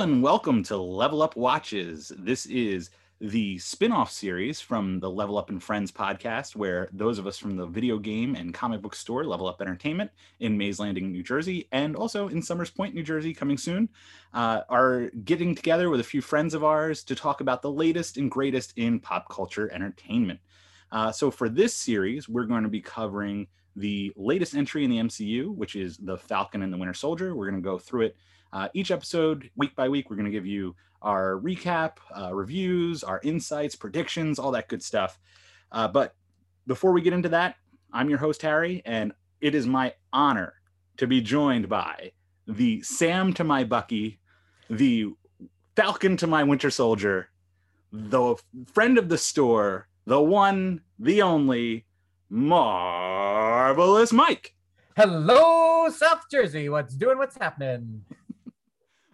And welcome to Level Up Watches. This is the spin off series from the Level Up and Friends podcast, where those of us from the video game and comic book store Level Up Entertainment in Mays Landing, New Jersey, and also in Somers Point, New Jersey, coming soon, uh, are getting together with a few friends of ours to talk about the latest and greatest in pop culture entertainment. Uh, so, for this series, we're going to be covering the latest entry in the MCU, which is The Falcon and the Winter Soldier. We're going to go through it uh, each episode, week by week, we're going to give you our recap, uh, reviews, our insights, predictions, all that good stuff. Uh, but before we get into that, I'm your host, Harry, and it is my honor to be joined by the Sam to my Bucky, the Falcon to my Winter Soldier, the friend of the store, the one, the only, Marvelous Mike. Hello, South Jersey. What's doing? What's happening?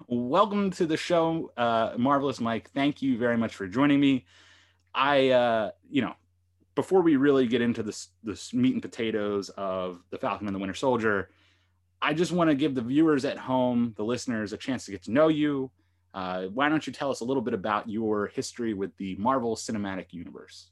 Welcome to the show, uh, Marvelous Mike. Thank you very much for joining me. I, uh, you know, before we really get into this, this meat and potatoes of the Falcon and the Winter Soldier, I just want to give the viewers at home, the listeners, a chance to get to know you. Uh, why don't you tell us a little bit about your history with the Marvel Cinematic Universe?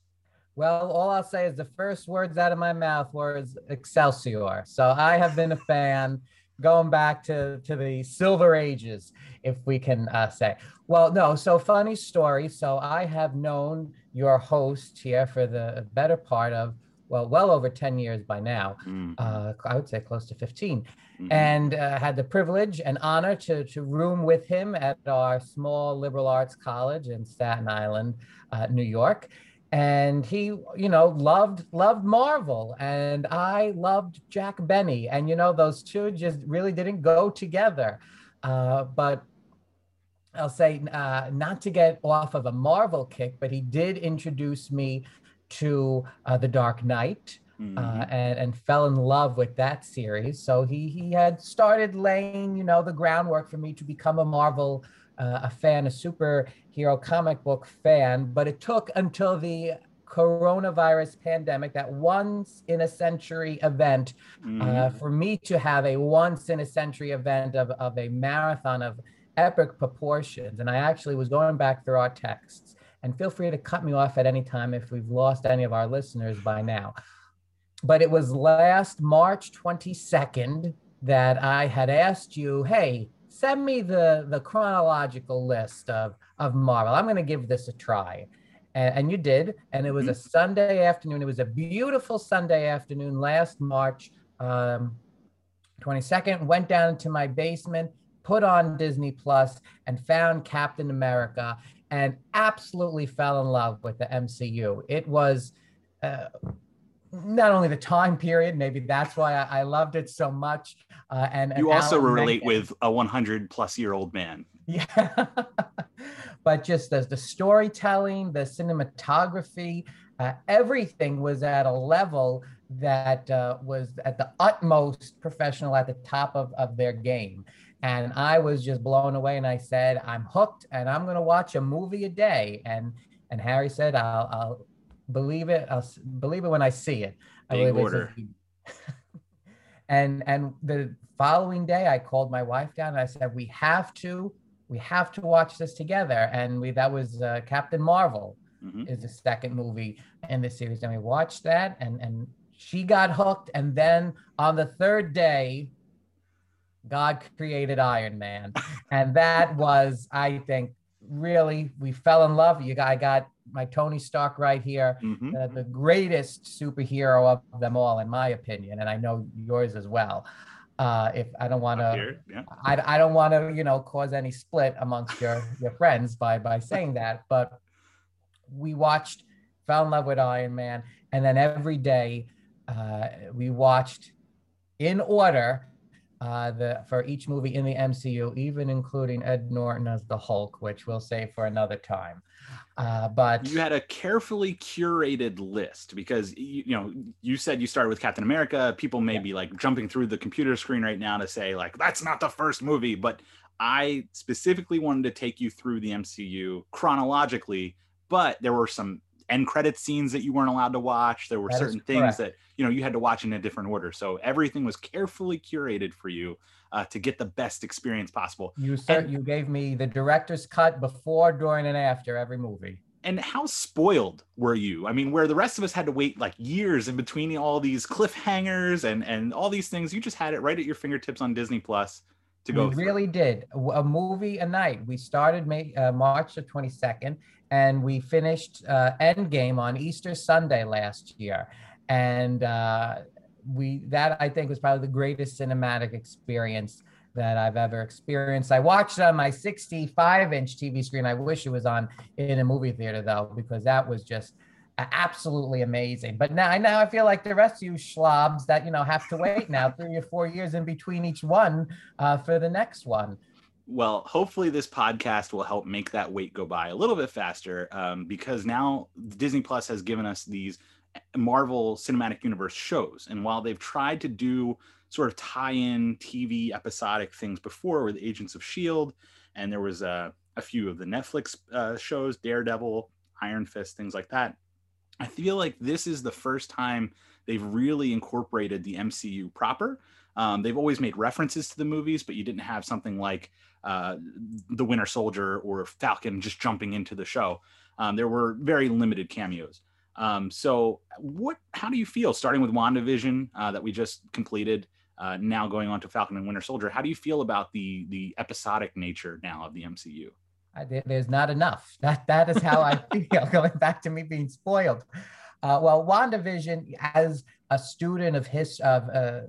Well, all I'll say is the first words out of my mouth was Excelsior. So I have been a fan going back to to the silver ages if we can uh, say well no so funny story so i have known your host here for the better part of well well over 10 years by now mm-hmm. uh, i would say close to 15 mm-hmm. and uh, had the privilege and honor to to room with him at our small liberal arts college in staten island uh, new york and he you know loved loved marvel. And i loved jack benny. And you know those two just really didn't go together. Uh, but i'll say uh, not to get off of a marvel kick but he did introduce me to uh, the dark knight mm-hmm. Uh, and, and fell in love with that series. So he he had started laying you know the groundwork for me to become a marvel uh, a fan, a superhero comic book fan, but it took until the coronavirus pandemic, that once in a century event, uh, mm-hmm. uh, for me to have a once in a century event of, of a marathon of epic proportions. And I actually was going back through our texts, and feel free to cut me off at any time if we've lost any of our listeners by now. But it was last March 22nd that I had asked you, hey, send me the the chronological list of of Marvel. I'm going to give this a try. And, and you did. And it was mm-hmm. a Sunday afternoon. It was a beautiful Sunday afternoon last March um, 22nd. Went down to my basement, put on Disney Plus, and found Captain America and absolutely fell in love with the MCU. It was. Uh, not only the time period, maybe that's why I, I loved it so much. Uh, and, and, you also Alan relate Menken. with a 100 plus year old man. Yeah, but just as the storytelling, the cinematography, uh, everything was at a level that uh, was at the utmost professional, at the top of, of their game. And I was just blown away. And I said, I'm hooked, and I'm going to watch a movie a day. And and Harry said, I'll, I'll believe it. I'll believe it when I see it. I Big order. and and the following day, I called my wife down and I said, "We have to, we have to watch this together." And we that was uh, Captain Marvel mm-hmm. is the second movie in the series, and we watched that, and and she got hooked. And then on the third day, God created Iron Man, and that was, I think, really we fell in love. You, I got my Tony Stark right here, mm-hmm. uh, the greatest superhero of them all, in my opinion, and I know yours as well. Uh, if I don't want to, yeah. I, I don't want to, you know, cause any split amongst your your friends by by saying that, but we watched, fell in love with Iron Man, and then every day uh, we watched in order uh, the for each movie in the MCU, even including Ed Norton as the Hulk, which we'll save for another time. Uh, but you had a carefully curated list because you, you, know you said you started with Captain America. People may yeah. be like jumping through the computer screen right now to say like that's not the first movie, but I specifically wanted to take you through the MCU chronologically. But there were some end credit scenes that you weren't allowed to watch. There were That certain things that you know you had to watch in a different order. So everything was carefully curated for you uh, to get the best experience possible. You sir, And- you gave me the director's cut before, during, and after every movie. And how spoiled were you? I mean, where the rest of us had to wait like years in between all these cliffhangers and and all these things, you just had it right at your fingertips on Disney Plus to go. we through. really did a a movie a night. We started May, uh, March the 22nd, and we finished uh, Endgame on Easter Sunday last year. And uh, we that I think was probably the greatest cinematic experience that I've ever experienced. I watched on my 65 inch TV screen. I wish it was on in a movie theater though, because that was just absolutely amazing. But now, now I feel like the rest of you schlobs that you know have to wait now three or four years in between each one uh, for the next one. Well, hopefully this podcast will help make that wait go by a little bit faster um, because now Disney Plus has given us these Marvel Cinematic Universe shows. And while they've tried to do sort of tie in TV episodic things before with Agents of S.H.I.E.L.D., and there was uh, a few of the Netflix uh, shows, Daredevil, Iron Fist, things like that. I feel like this is the first time they've really incorporated the MCU proper. Um, they've always made references to the movies, but you didn't have something like uh, the Winter Soldier or Falcon just jumping into the show. Um, there were very limited cameos. Um, so, what? How do you feel starting with WandaVision uh, that we just completed? Uh, now going on to Falcon and Winter Soldier. How do you feel about the the episodic nature now of the MCU? I, there's not enough. That that is how I feel. Going back to me being spoiled. Uh, well, WandaVision, as a student of his of uh,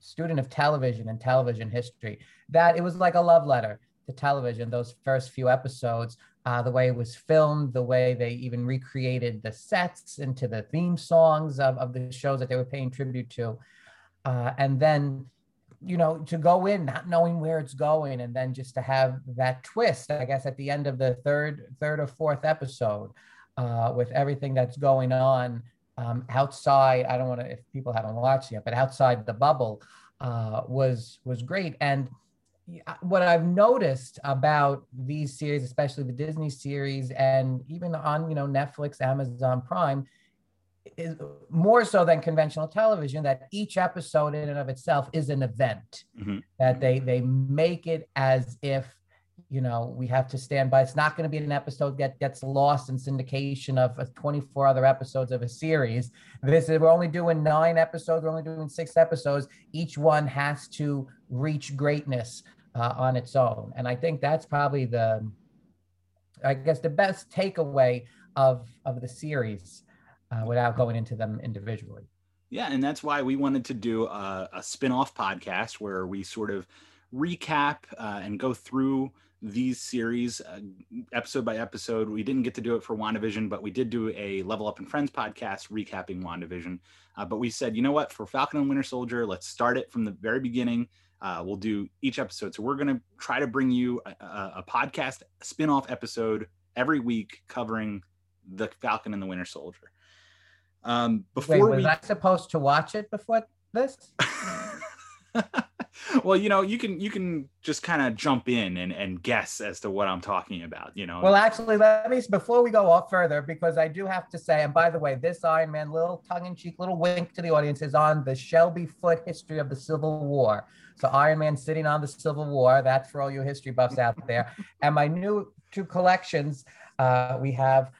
student of television and television history, that it was like a love letter to television. Those first few episodes, uh, the way it was filmed, the way they even recreated the sets into the theme songs of, of the shows that they were paying tribute to, uh, and then you know, to go in not knowing where it's going, and then just to have that twist, I guess, at the end of the third, third or fourth episode, uh, with everything that's going on um, outside. I don't want to, if people haven't watched yet, but outside the bubble uh, was was great. And what I've noticed about these series, especially the Disney series, and even on you know Netflix, Amazon Prime, is more so than conventional television that each episode in and of itself is an event Mhm. that they they make it as if you know we have to stand by. It's not going to be an episode that gets lost in syndication of uh, 24 other episodes of a series. This is we're only doing nine episodes we're only doing six episodes. Each one has to reach greatness uh, on its own. And i think that's probably the i guess the best takeaway of of the series uh, without going into them individually. Yeah, and that's why we wanted to do a, a spin-off podcast where we sort of recap uh, and go through these series uh, episode by episode. We didn't get to do it for WandaVision, but we did do a Level Up and Friends podcast recapping WandaVision. Uh, but we said, you know what, for Falcon and Winter Soldier, let's start it from the very beginning. Uh, we'll do each episode. So we're going to try to bring you a, a, a podcast spin-off episode every week covering the Falcon and the Winter Soldier. Um, before Wait, was we I supposed to watch it before this? well, you know, you can you can just kind of jump in and, and guess as to what I'm talking about. You know, Well, actually, let me before we go off further, because I do have to say, and by the way, this Iron Man little tongue-in-cheek little wink to the audience is on the Shelby Foote history of the Civil War. So Iron Man sitting on the Civil War. That's for all you history buffs out there. and my new two collections, uh, we have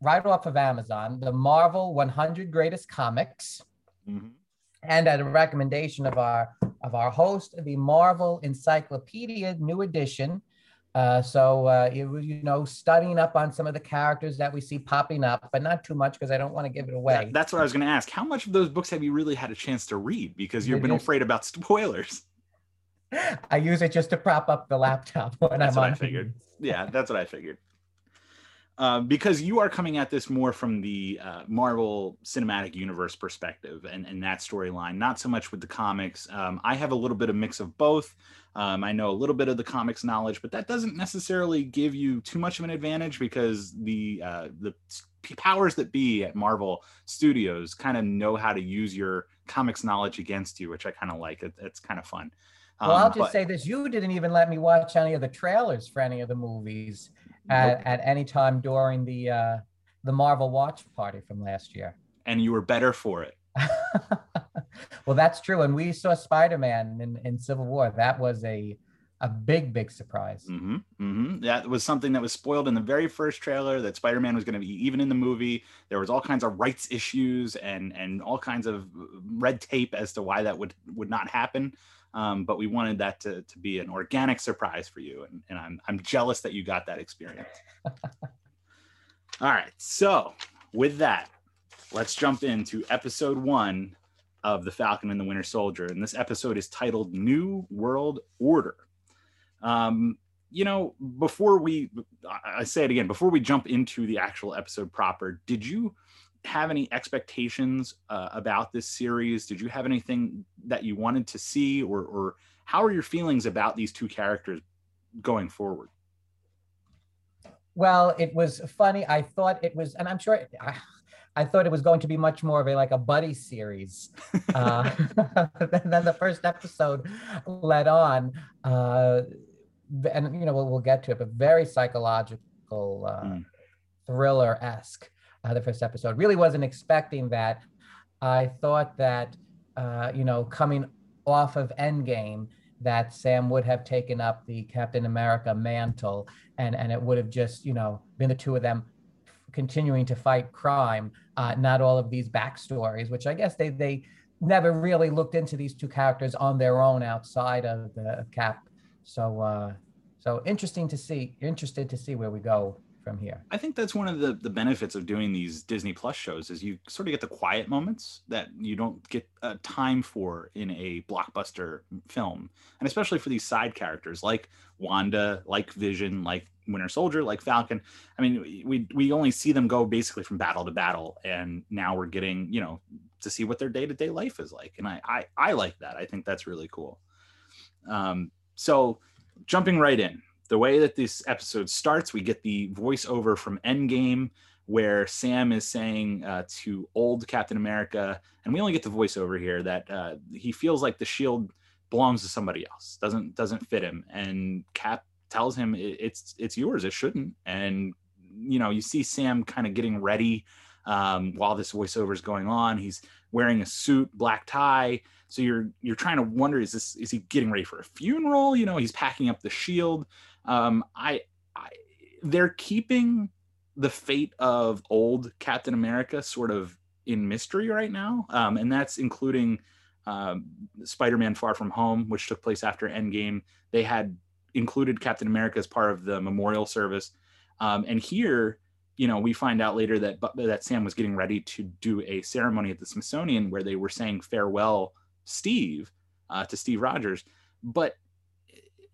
right off of Amazon, the Marvel 100 Greatest Comics. Mhm. And at a recommendation of our of our host, the Marvel Encyclopedia New Edition. Uh, so uh, was, you know, studying up on some of the characters that we see popping up, but not too much because I don't want to give it away. That- that's what I was going to ask. How much of those books have you really had a chance to read? Because you've been afraid about spoilers. I use it just to prop up the laptop when That's I'm what on. I figured. Yeah, that's what I figured. Um, because you are coming at this more from the uh, Marvel Cinematic Universe perspective and, and that storyline, not so much with the comics. Um, I have a little bit of mix of both. Um, I know a little bit of the comics knowledge, but that doesn't necessarily give you too much of an advantage because the uh, the powers that be at Marvel Studios kind of know how to use your comics knowledge against you, which I kind of like. It, it's kind of fun. Well, I'll Um, just but- say this: you didn't even let me watch any of the trailers for any of the movies at, at any time during the uh, the Marvel watch party from last year. And you were better for it. well, that's true. And we saw Spider-Man in, in Civil War. That was a a big, big surprise. Mm-hmm, mm-hmm. That was something that was spoiled in the very first trailer that Spider-Man was going to be even in the movie. There was all kinds of rights issues and and all kinds of red tape as to why that would would not happen. Um, but we wanted that to, to be an organic surprise for you, and, and I'm I'm jealous that you got that experience. all right, so with that, let's jump into episode one of the Falcon and the Winter Soldier, and this episode is titled "New World Order." Um, you know, before we, I say it again, before we jump into the actual episode proper, did you have any expectations uh, about this series? Did you have anything that you wanted to see, or, or how are your feelings about these two characters going forward? Well, it was funny. I thought it was, and I'm sure I, I thought it was going to be much more of a like a buddy series uh, than the first episode led on. Uh, and you know we'll, we'll get to it, but very psychological, uh, mm. thriller esque. Uh, the first episode really wasn't expecting that. I thought that uh, you know coming off of Endgame that Sam would have taken up the Captain America mantle and and it would have just you know been the two of them continuing to fight crime, uh, not all of these backstories, which I guess they they never really looked into these two characters on their own outside of the Cap so uh, so interesting to see. Interested to see where we go from here. I think that's one of the the benefits of doing these Disney Plus shows is you sort of get the quiet moments that you don't get uh, time for in a blockbuster film, and especially for these side characters like Wanda, like Vision, like Winter Soldier, like Falcon. I mean, we we only see them go basically from battle to battle, and now we're getting you know to see what their day to day life is like, and I, I I like that. I think that's really cool. Um, so, jumping right in, the way that this episode starts, we get the voiceover from Endgame where Sam is saying uh, to old Captain America, and we only get the voiceover here that uh, he feels like the shield belongs to somebody else, doesn't doesn't fit him, and Cap tells him it's it's yours, it shouldn't, and you know you see Sam kind of getting ready um, while this voiceover is going on. He's wearing a suit, black tie, so you're you're trying to wonder is this is he getting ready for a funeral? You know, he's packing up the shield. Um, I, I they're keeping the fate of old Captain America sort of in mystery right now, um, and that's including um, Spider-Man: Far From Home, which took place after Endgame. They had included Captain America as part of the memorial service, um, and here, you know, we find out later that that Sam was getting ready to do a ceremony at the Smithsonian where they were saying farewell Steve uh, to Steve Rogers, but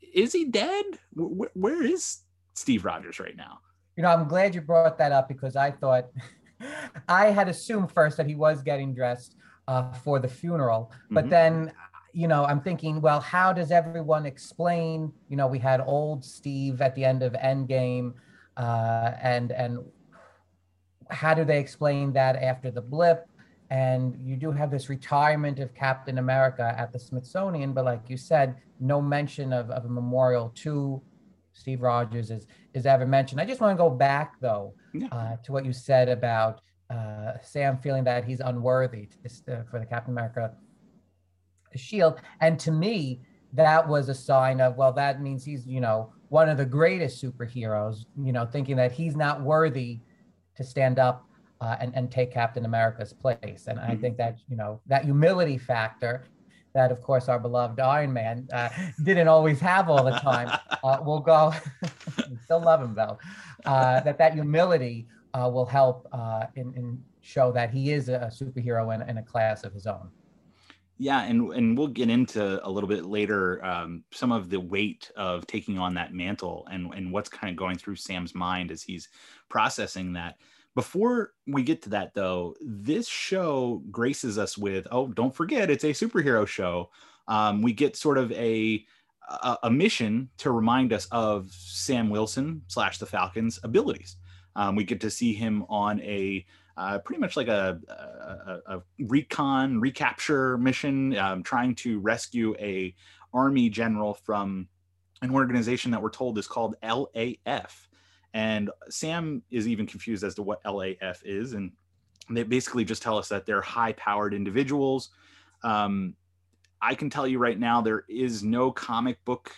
is he dead? where, where is Steve Rogers right now? You know, I'm glad you brought that up because I thought I had assumed first that he was getting dressed uh, for the funeral, but mm-hmm. then you know, I'm thinking, well, how does everyone explain? You know, we had old Steve at the end of Endgame, uh, and and how do they explain that after the blip? And you do have this retirement of Captain America at the Smithsonian, but like you said, no mention of, of a memorial to Steve Rogers is, is ever mentioned. I just want to go back, though, yeah. uh, to what you said about uh, Sam feeling that he's unworthy to, uh, for the Captain America shield. And to me, that was a sign of, well, that means he's, you know, one of the greatest superheroes, you know, thinking that he's not worthy to stand up uh, and, and take Captain America's place. And mm-hmm. I think that, you know, that humility factor that, of course, our beloved Iron Man uh, didn't always have all the time uh, will go, still love him though, uh, that that humility uh, will help uh, in, in show that he is a superhero in, in a class of his own. Yeah, and and we'll get into a little bit later um, some of the weight of taking on that mantle and and what's kind of going through Sam's mind as he's processing that. Before we get to that, though, this show graces us with oh, don't forget, it's a superhero show. Um, we get sort of a, a, a mission to remind us of Sam Wilson slash the Falcons' abilities. Um, we get to see him on a uh, pretty much like a, a, a recon recapture mission, um, trying to rescue a army general from an organization that we're told is called LAF And Sam is even confused as to what LAF is. And they basically just tell us that they're high powered individuals. Um, I can tell you right now, there is no comic book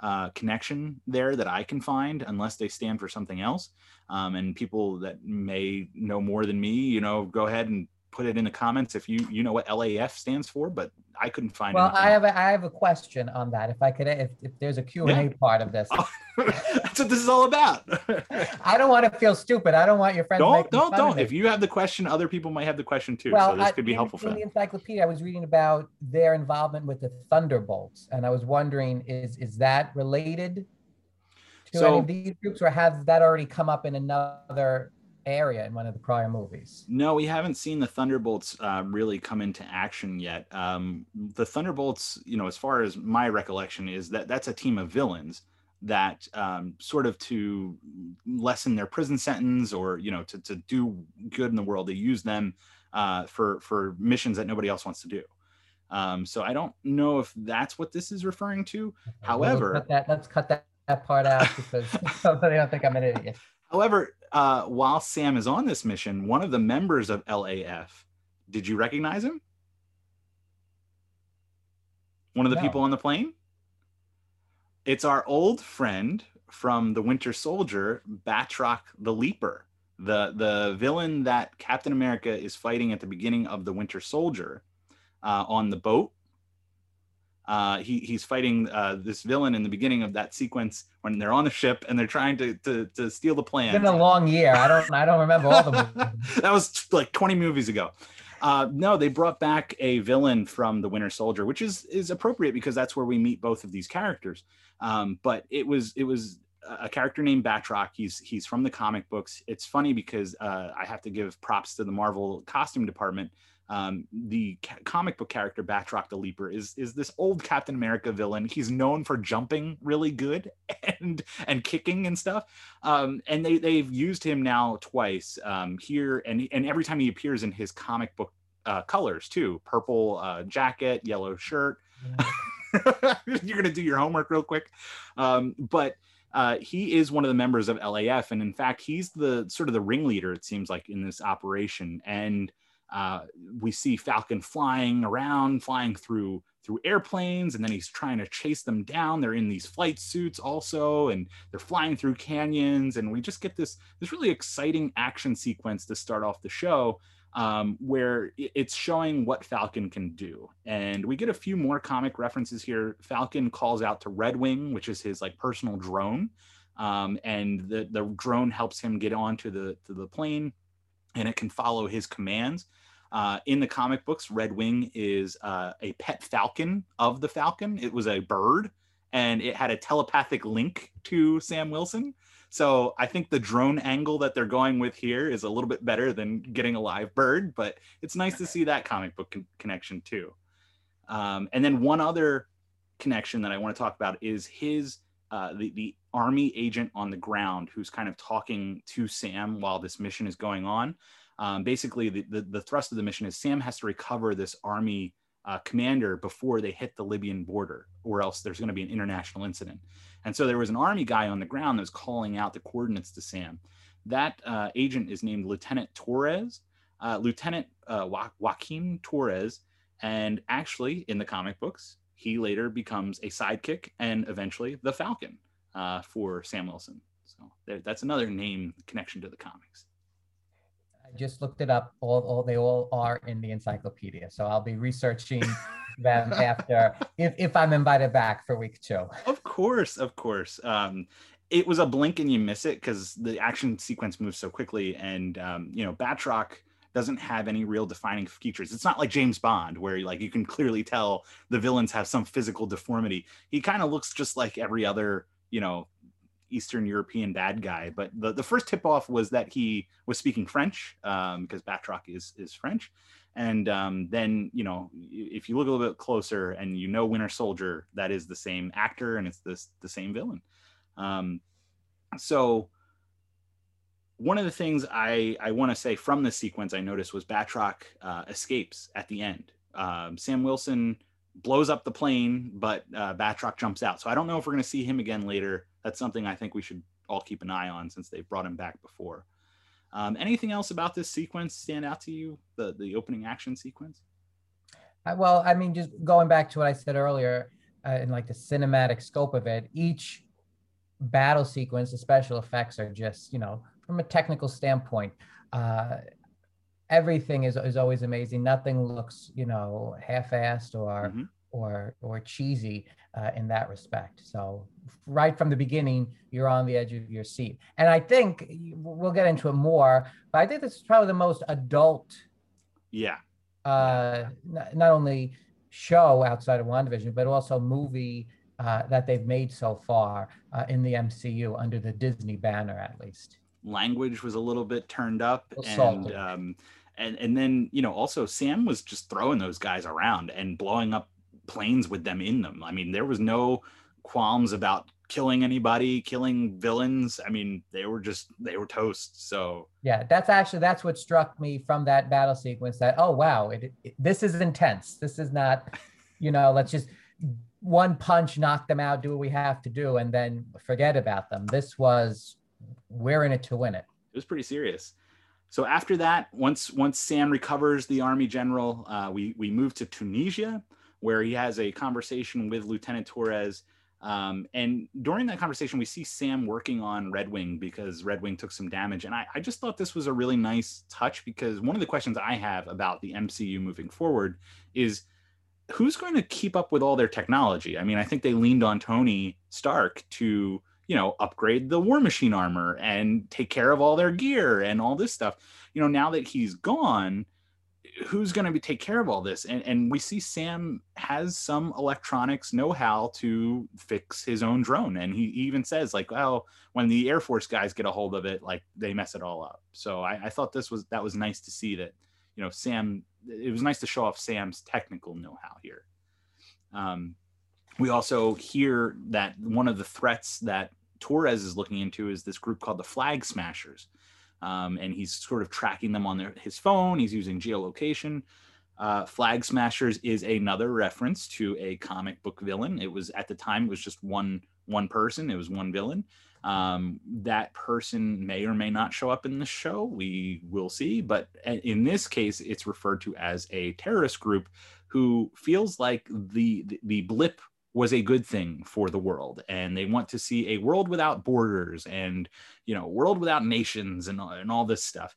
uh, connection there that I can find unless they stand for something else. Um, and people that may know more than me, you know, go ahead and put it in the comments if you you know what LAF stands for, but I couldn't find. Well, I have a, I have a question on that. If I could, if, if there's a Q and A part of this, that's what this is all about. I don't want to feel stupid. I don't want your friends. Don't don't don't. If you have the question, other people might have the question too. Well, so this I, could be in, helpful for in them. the encyclopedia, I was reading about their involvement with the Thunderbolts, and I was wondering, is is that related to so, any of these groups, or has that already come up in another area in one of the prior movies. No, we haven't seen the Thunderbolts uh, really come into action yet. Um, the Thunderbolts, you know, as far as my recollection is that that's a team of villains that um, sort of to lessen their prison sentence or you know to, to do good in the world they use them uh, for for missions that nobody else wants to do um, so i don't know if that's what this is referring to okay, however cut that, let's cut that, that part out because I don't think i'm an idiot However, uh, while Sam is on this mission, one of the members of LAF, did you recognize him? One of the no. people on the plane? It's our old friend from the Winter Soldier, Batroc the Leaper, the, the villain that Captain America is fighting at the beginning of the Winter Soldier uh, on the boat uh, he, he's fighting uh, this villain in the beginning of that sequence when they're on the ship and they're trying to to, to steal the plan. It's been a long year. I don't I don't remember all the that was like 20 movies ago. Uh, no, they brought back a villain from the Winter Soldier, which is is appropriate because that's where we meet both of these characters. Um, but it was it was a character named Batroc. He's he's from the comic books. It's funny because uh, I have to give props to the Marvel costume department um, the ca- comic book character Batroc the Leaper is is this old Captain America villain. He's known for jumping really good and and kicking and stuff. Um, and they they've used him now twice um, here and and every time he appears in his comic book uh, colors too, purple uh, jacket, yellow shirt. You're gonna do your homework real quick, um, but. Uh, he is one of the members of LAF, and in fact, he's the sort of the ringleader. It seems like in this operation, and uh, we see Falcon flying around, flying through through airplanes, and then he's trying to chase them down. They're in these flight suits also, and they're flying through canyons. And we just get this this really exciting action sequence to start off the show, um, where it's showing what Falcon can do. And we get a few more comic references here. Falcon calls out to Red Wing, which is his like personal drone, um, and the the drone helps him get onto the to the plane and it can follow his commands. Uh, in the comic books, Red Wing is uh, a pet falcon of the Falcon. It was a bird and it had a telepathic link to Sam Wilson. So I think the drone angle that they're going with here is a little bit better than getting a live bird, but it's nice to see that comic book con- connection too. Um, and then one other connection that I want to talk about is his uh, the the army agent on the ground who's kind of talking to Sam while this mission is going on. Um, basically, the, the, the thrust of the mission is Sam has to recover this army uh, commander before they hit the Libyan border, or else there's going to be an international incident. And so there was an army guy on the ground that was calling out the coordinates to Sam. That uh, agent is named Lieutenant Torres, uh, Lieutenant uh, jo- Joaquin Torres, and actually in the comic books, he later becomes a sidekick and eventually the Falcon uh, for Sam Wilson. So there, that's another name connection to the comics. I just looked it up. All, all they all are in the encyclopedia. So I'll be researching them after if, if I'm invited back for week two. Of course, of course. Um, it was a blink and you miss it because the action sequence moves so quickly, and um, you know Batroc doesn't have any real defining features. It's not like James Bond where like you can clearly tell the villains have some physical deformity. He kind of looks just like every other, you know, Eastern European bad guy. But the, the first tip off was that he was speaking French um, because Batroc is is French. And um, then, you know, if you look a little bit closer and you know Winter Soldier, that is the same actor and it's this the same villain. Um, so one of the things I, I want to say from the sequence I noticed was Batroc uh, escapes at the end. Um, Sam Wilson blows up the plane, but uh, Batroc jumps out. So I don't know if we're going to see him again later. That's something I think we should all keep an eye on since they've brought him back before. Um, anything else about this sequence stand out to you? The the opening action sequence? well, I mean, just going back to what I said earlier, uh, in like the cinematic scope of it, each battle sequence, the special effects are just, you know, from a technical standpoint, uh, everything is, is always amazing. Nothing looks, you know, half-assed or mm-hmm. or or cheesy uh, in that respect. So right from the beginning, you're on the edge of your seat. And I think we'll get into it more, but I think this is probably the most adult. Yeah. Uh, not, not only show outside of WandaVision, but also movie uh, that they've made so far uh, in the MCU under the Disney banner, at least. Language was a little bit turned up, and um, and and then you know also Sam was just throwing those guys around and blowing up planes with them in them. I mean, there was no qualms about killing anybody, killing villains. I mean, they were just they were toast. So yeah, that's actually that's what struck me from that battle sequence. That oh wow, it, it, this is intense. This is not, you know, let's just one punch knock them out, do what we have to do, and then forget about them. This was we're in it to win it. It was pretty serious. So after that, once once Sam recovers the army general, uh, we we move to Tunisia, where he has a conversation with Lieutenant Torres um, and during that conversation, we see Sam working on Red Wing because Red Wing took some damage. And I, I, just thought this was a really nice touch because one of the questions I have about the MCU moving forward is who's going to keep up with all their technology? I mean, I think they leaned on Tony Stark to, you know, upgrade the War Machine armor and take care of all their gear and all this stuff. You know, now that he's gone, who's going to take care of all this? And, and we see sam has some electronics know-how to fix his own drone. And he even says like well when the air force guys get a hold of it like they mess it all up. So I, I thought this was that was nice to see that you know sam it was nice to show off sam's technical know-how here. Um, we also hear that one of the threats that torres is looking into is this group called the flag smashers um, and he's sort of tracking them on their, his phone. He's using geolocation. Uh, Flag Smashers is another reference to a comic book villain. It was at the time it was just one one person. It was one villain. Um, that person may or may not show up in the show. We will see. But in this case, it's referred to as a terrorist group who feels like the the, the blip was a good thing for the world and they want to see a world without borders and you know world without nations and, and all this stuff.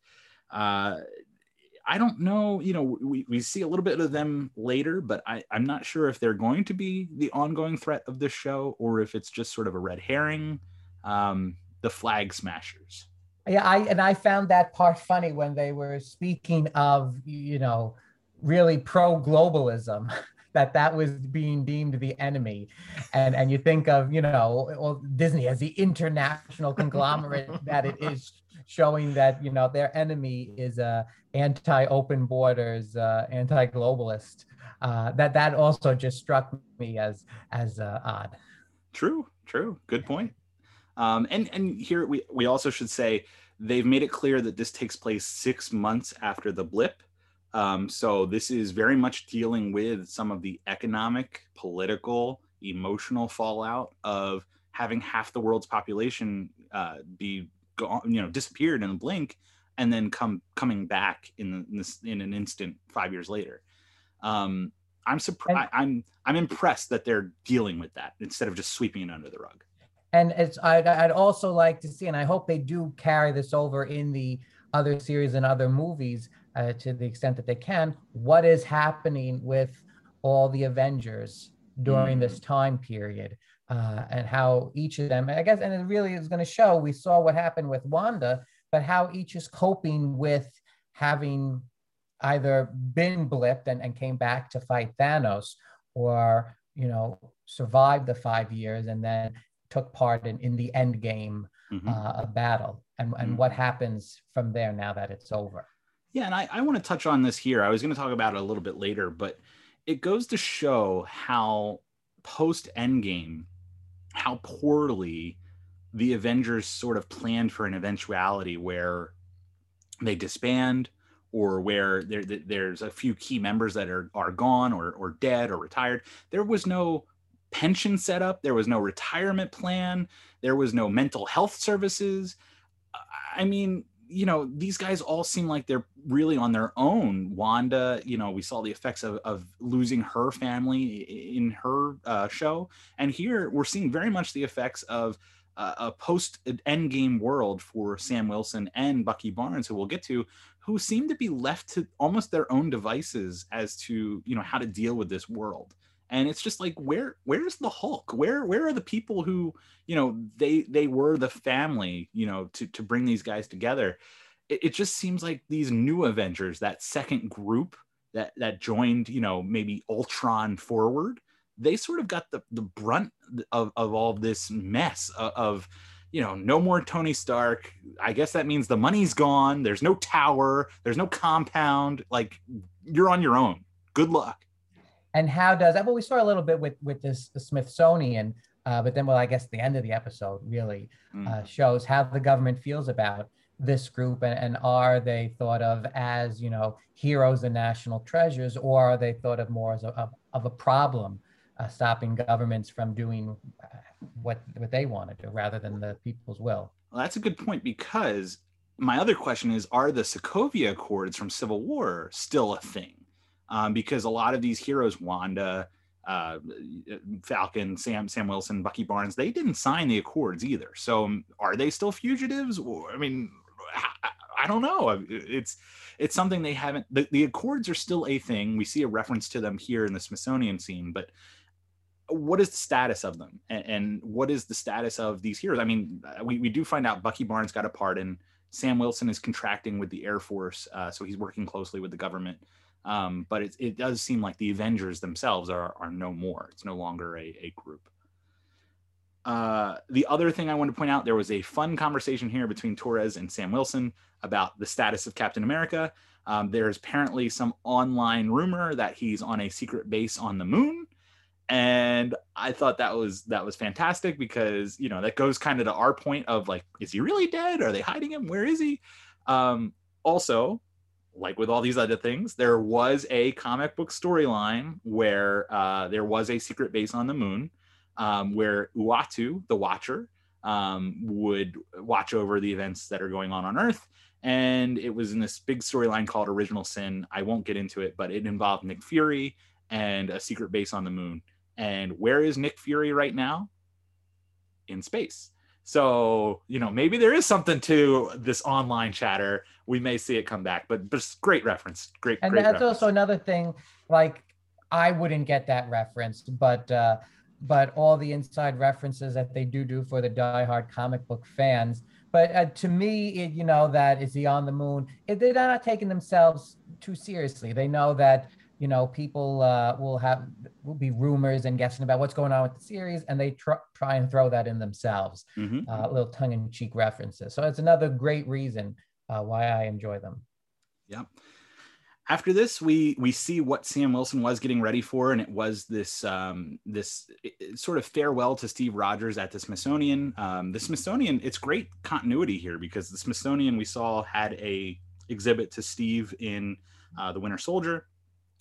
Uh, i don't know you know we, we see a little bit of them later but I, i'm not sure if they're going to be the ongoing threat of this show or if it's just sort of a red herring. Um, the flag smashers. Yeah i and i found that part funny when they were speaking of you know really pro globalism that that was being deemed the enemy. And and you think of you know well, disney as the international conglomerate that it is showing that you know their enemy is a anti-open borders uh, anti-globalist uh, that that also just struck me as as uh, odd. True true. Good point. Um, and and here we we also should say they've made it clear that this takes place six months after the blip um, so this is very much dealing with some of the economic, political, emotional fallout of having half the world's population uh, be gone, you know, disappeared in a blink, and then come coming back in, this in an instant five years later. Um, I'm surprised. I'm I'm impressed that they're dealing with that instead of just sweeping it under the rug. And it's I'd, I'd also like to see, and I hope they do carry this over in the other series and other movies uh, to the extent that they can, what is happening with all the Avengers during mm. this time period. Uh, and how each of them, I guess, and it really is going to show. We saw what happened with Wanda, but how each is coping with having either been blipped and, and came back to fight Thanos, or you know survived the five years and then took part in, in the end game mm-hmm. uh, battle, and, and mm-hmm. what happens from there now that it's over. Yeah, and I, I want to touch on this here. I was going to talk about it a little bit later, but it goes to show how post Endgame, how poorly the Avengers sort of planned for an eventuality where they disband or where there, there's a few key members that are, are gone or, or dead or retired. There was no pension set up. There was no retirement plan. There was no mental health services. I mean, you know, these guys all seem like they're really on their own. Wanda, you know, we saw the effects of, of losing her family in her uh, show. And here we're seeing very much the effects of uh, a post endgame world for Sam Wilson and Bucky Barnes, who we'll get to, who seem to be left to almost their own devices as to, you know, how to deal with this world and it's just like where where's the hulk where where are the people who you know they they were the family you know to to bring these guys together it, it just seems like these new avengers that second group that that joined you know maybe ultron forward they sort of got the the brunt of of all this mess of, of you know, no more Tony Stark. I guess that means the money's gone. There's no tower. There's no compound. Like you're on your own. Good luck and how does that? Well, we saw a little bit with with this Smithsonian, uh, but then, well, I guess the end of the episode really mm. uh, shows how the government feels about this group, and, and are they thought of as you know heroes and national treasures, or are they thought of more as a, of, of a problem, uh, stopping governments from doing uh, what what they want to do rather than the people's will? Well, that's a good point because my other question is: Are the Sokovia Accords from Civil War still a thing? Um, because a lot of these heroes, Wanda, uh, Falcon, Sam, Sam Wilson, Bucky Barnes, they didn't sign the accords either. So um, are they still fugitives? I mean, I, I don't know. It's it's something they haven't. The, the accords are still a thing. We see a reference to them here in the Smithsonian scene, but what is the status of them and, and, what is the status of these heroes i mean we, we do find out bucky barnes got a pardon sam wilson is contracting with the air force uh, so he's working closely with the government um, but it, it does seem like the Avengers themselves are, are no more. It's no longer a, a group. Uh, the other thing I want to point out, there was a fun conversation here between Torres and Sam Wilson about the status of Captain America. Um, there's apparently some online rumor that he's on a secret base on the moon, and I thought that was that was fantastic because you know that goes kind of to our point of like, is he really dead? Are they hiding him? Where is he? Um, also, like with all these other things, there was a comic book storyline where uh, there was a secret base on the moon um, where Uatu, the Watcher, um, would watch over the events that are going on on Earth. And it was in this big storyline called Original Sin. I won't get into it, but it involved Nick Fury and a secret base on the moon. And where is Nick Fury right now? In space. So, you know, maybe there is something to this online chatter. We may see it come back, but but great reference. Great. And great that's reference. also another thing. Like, I wouldn't get that reference, but uh, but all the inside references that they do do for the diehard comic book fans. But uh, to me, it, you know, that is he on the moon? It, they're not taking themselves too seriously. They know that you know, people uh, will have will be rumors and guessing about what's going on with the series, and they tr- try and throw that in themselves, mm-hmm. uh, little tongue-in-cheek references. So it's another great reason uh, why I enjoy them. Yeah. After this, we we see what Sam Wilson was getting ready for, and it was this um, this sort of farewell to Steve Rogers at the Smithsonian. Um, the Smithsonian, it's great continuity here because the Smithsonian we saw had a exhibit to Steve in uh, the Winter Soldier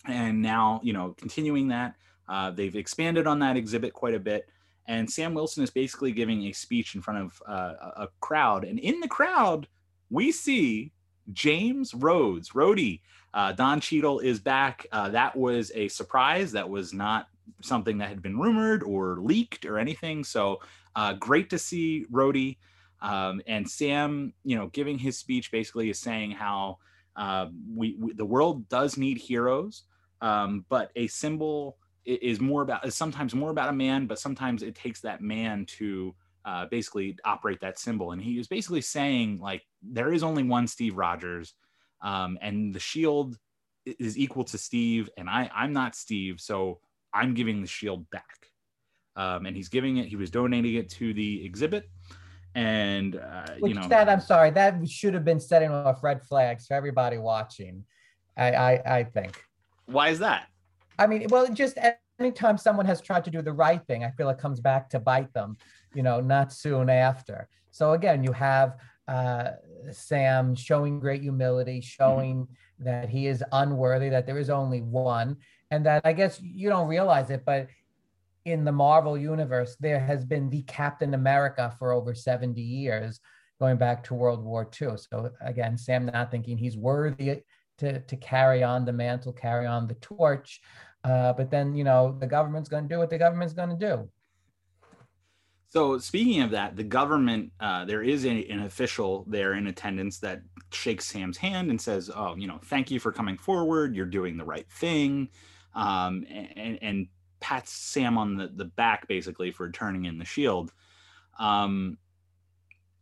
and now you know continuing that uh, they've expanded on that exhibit quite a bit and sam wilson is basically giving a speech in front of uh, a crowd and in the crowd we see james rhodes rhodey. Uh, don Cheadle is back. Uh, that was a surprise. That was not something that had been rumored or leaked or anything. So uh, great to see rhodey. Um, and sam you know giving his speech basically is saying how uh, we, we, the world does need heroes. Um, but a symbol is more about is sometimes more about a man but sometimes it takes that man to uh, basically operate that symbol. And he was basically saying like there is only one steve rogers um, and the shield is equal to steve and i i'm not steve so i'm giving the shield back. Um, and he's giving it he was donating it to the exhibit. And uh, Which you know. that i'm sorry that should have been setting off red flags for everybody watching i i, I think. Why is that? I mean, well, just anytime someone has tried to do the right thing, I feel it comes back to bite them, you know, not soon after. So again, you have uh, Sam showing great humility, showing mm-hmm. that he is unworthy, that there is only one, and that I guess you don't realize it, but in the Marvel universe, there has been the Captain America for over 70 years, going back to World War II. So again, Sam not thinking he's worthy to, to carry on the mantle, carry on the torch. Uh, but then, you know, the government's going to do what the government's going to do. So speaking of that, the government, uh, there is a, an official there in attendance that shakes Sam's hand and says, "Oh, you know, thank you for coming forward. You're doing the right thing," um, and, and, pats Sam on the, the back basically for turning in the shield. Um,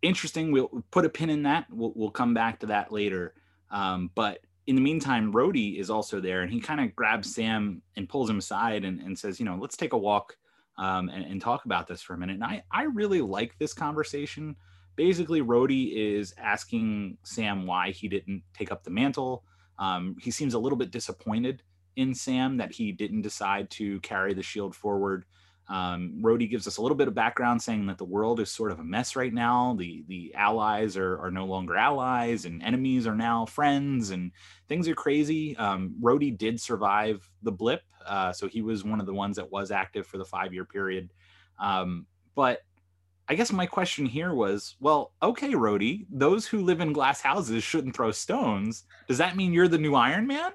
interesting. We'll put a pin in that. We'll, we'll come back to that later. Um, but in the meantime, Rhodey is also there, and he kind of grabs Sam and pulls him aside and, and says, "You know, let's take a walk." Um, and, and, talk about this for a minute. And I, I really like this conversation. Basically, Rhodey is asking Sam why he didn't take up the mantle. Um, he seems a little bit disappointed in Sam that he didn't decide to carry the shield forward. Um, Rhodey gives us a little bit of background saying that the world is sort of a mess right now. The the allies are, are no longer allies, and enemies are now friends, and things are crazy. Um, Rhodey did survive the blip, uh, so he was one of the ones that was active for the five year period. Um, but I guess my question here was, well, okay, Rhodey, those who live in glass houses shouldn't throw stones. Does that mean you're the new Iron Man?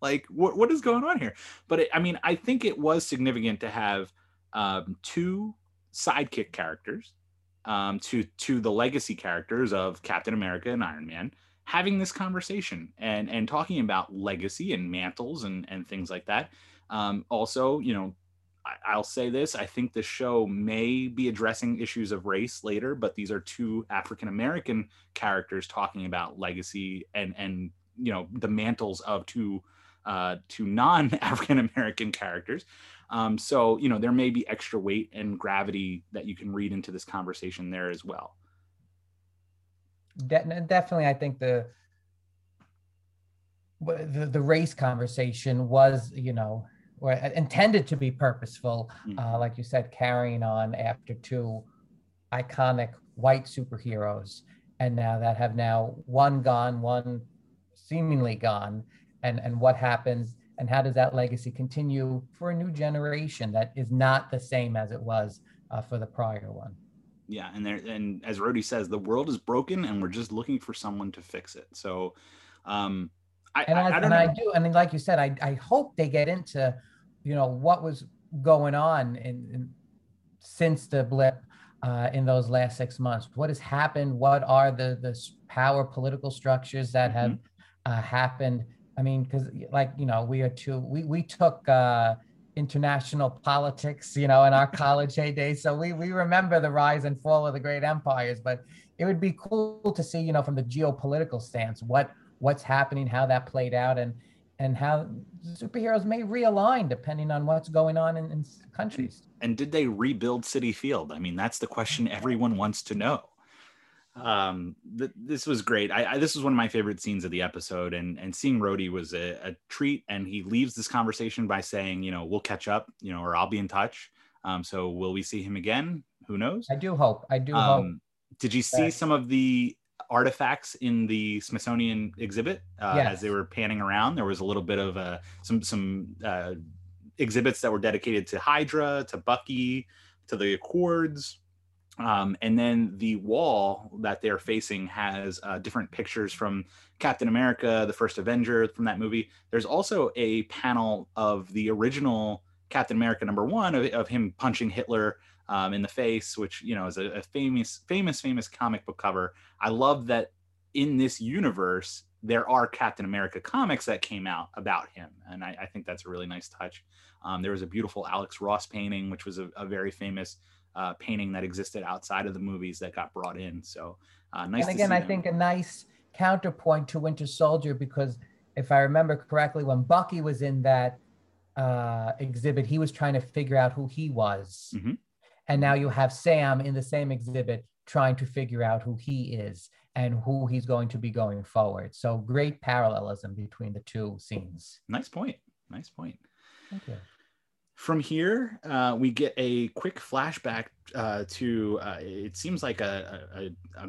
Like, what what is going on here? But it, I mean, I think it was significant to have um, two sidekick characters um, to to the legacy characters of Captain America and Iron Man having this conversation and and talking about legacy and mantles and and things like that. Um, also, you know, I, will say this: I think the show may be addressing issues of race later, but these are two African American characters talking about legacy and and you know the mantles of two uh, two non African American characters. Um, so, you know, there may be extra weight and gravity that you can read into this conversation there as well. De- definitely, I think the, the the race conversation was, you know, or intended to be purposeful, mm-hmm. uh, like you said, carrying on after two iconic white superheroes, and now that have now one gone, one seemingly gone, and and what happens and how does that legacy continue for a new generation that is not the same as it was uh, for the prior one? Yeah and there and as Rhodey says the world is broken and we're just looking for someone to fix it. So um I, and, I, I, I and I do and like you said I, I hope they get into you know what was going on in, in since the blip uh, in those last six months. What has happened? What are the the power political structures that mm-hmm. have uh, happened I mean, because like you know, we are two. We we took uh, international politics, you know, in our college heyday, so we we remember the rise and fall of the great empires. But it would be cool to see, you know, from the geopolitical stance, what what's happening, how that played out, and and how superheroes may realign depending on what's going on in, in countries. And did they rebuild Citi Field? I mean, that's the question everyone wants to know um th- this was great. I, I, this was one of my favorite scenes of the episode and and seeing Rhodey was a, a, treat and he leaves this conversation by saying you know we'll catch up you know or i'll be in touch. Um so will we see him again? Who knows? I do hope i do um, hope did you see that... some of the artifacts in the smithsonian exhibit uh, yes. as they were panning around? There was a little bit of uh some some uh exhibits that were dedicated to hydra to bucky to the accords um, and then the wall that they're facing has uh, different pictures from Captain America, the first Avenger from that movie. There's also a panel of the original Captain America number one of, of him punching Hitler um, in the face, which you know is a, a, famous, famous, famous comic book cover. I love that in this universe there are Captain America comics that came out about him, and I, I think that's a really nice touch. Um, there was a beautiful Alex Ross painting, which was a, a very famous uh, painting that existed outside of the movies that got brought in. So uh, nice. And again, I them. think a nice counterpoint to Winter Soldier because if I remember correctly, when Bucky was in that uh, exhibit, he was trying to figure out who he was. Mm-hmm. And now you have Sam in the same exhibit trying to figure out who he is and who he's going to be going forward. So great parallelism between the two scenes. Nice point. Nice point. Thank you. From here, uh, we get a quick flashback uh, to uh, it seems like a, a, a,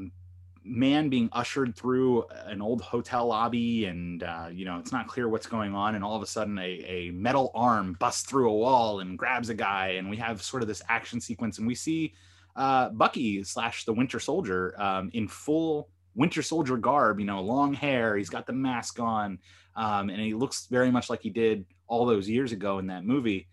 man being ushered through an old hotel lobby and uh, you know it's not clear what's going on and all of a sudden a, a metal arm busts through a wall and grabs a guy and we have sort of this action sequence and we see uh, bucky slash the winter soldier um, in full winter soldier garb you know long hair he's got the mask on um, and he looks very much like he did all those years ago in that movie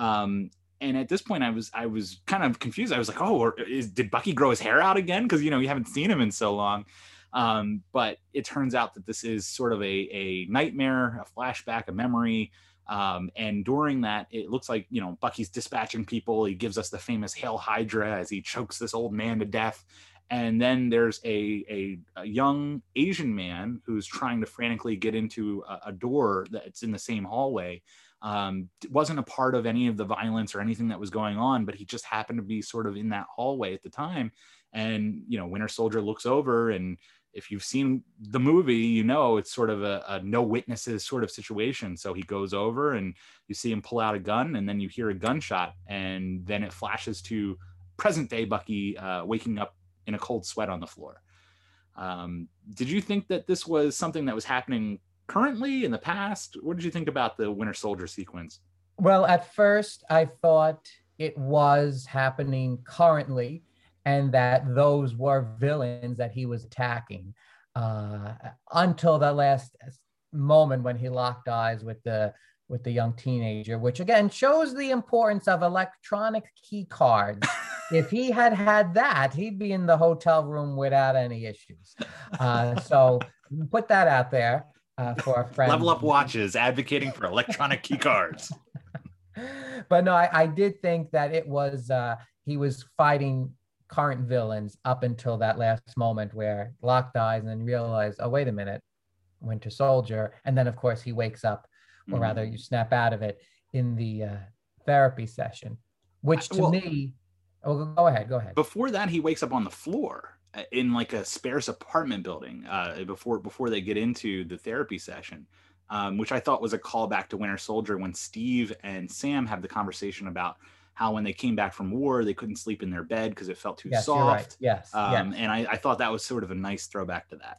um, and at this point i was i was kind of confused. I was like oh is, did bucky grow his hair out again? Because you know you haven't seen him in so long. Um, but it turns out that this is sort of a, a nightmare a flashback a memory. Um, and during that it looks like you know bucky's dispatching people. He gives us the famous hail hydra as he chokes this old man to death. And then there's a, a, a young asian man who's trying to frantically get into a, a door that's in the same hallway um, wasn't a part of any of the violence or anything that was going on, but he just happened to be sort of in that hallway at the time. And, you know, Winter Soldier looks over and if you've seen the movie, you know it's sort of a, a, no witnesses sort of situation. So he goes over and you see him pull out a gun, and then you hear a gunshot, and then it flashes to present day Bucky uh, waking up in a cold sweat on the floor. Um, did you think that this was something that was happening currently in the past? What did you think about the Winter Soldier sequence? Well, at first, I thought it was happening currently and that those were villains that he was attacking uh, until the last moment when he locked eyes with the with the young teenager, which again shows the importance of electronic key cards. if he had had that, he'd be in the hotel room without any issues. Uh, so put that out there uh, for our friends. Level Up Watches advocating for electronic key cards. but no, I, I, did think that it was uh, he was fighting current villains up until that last moment where Locke dies and then realize, oh wait a minute, Winter Soldier, and then of course he wakes up, or mm-hmm. rather you snap out of it in the uh, therapy session, which to well, me, oh go ahead, go ahead. Before that, he wakes up on the floor in like a sparse apartment building uh, before before they get into the therapy session, um, which I thought was a callback to Winter Soldier when Steve and Sam have the conversation about how when they came back from war they couldn't sleep in their bed because it felt too yes, soft. Right. Yes, um, yes. And I, I thought that was sort of a nice throwback to that.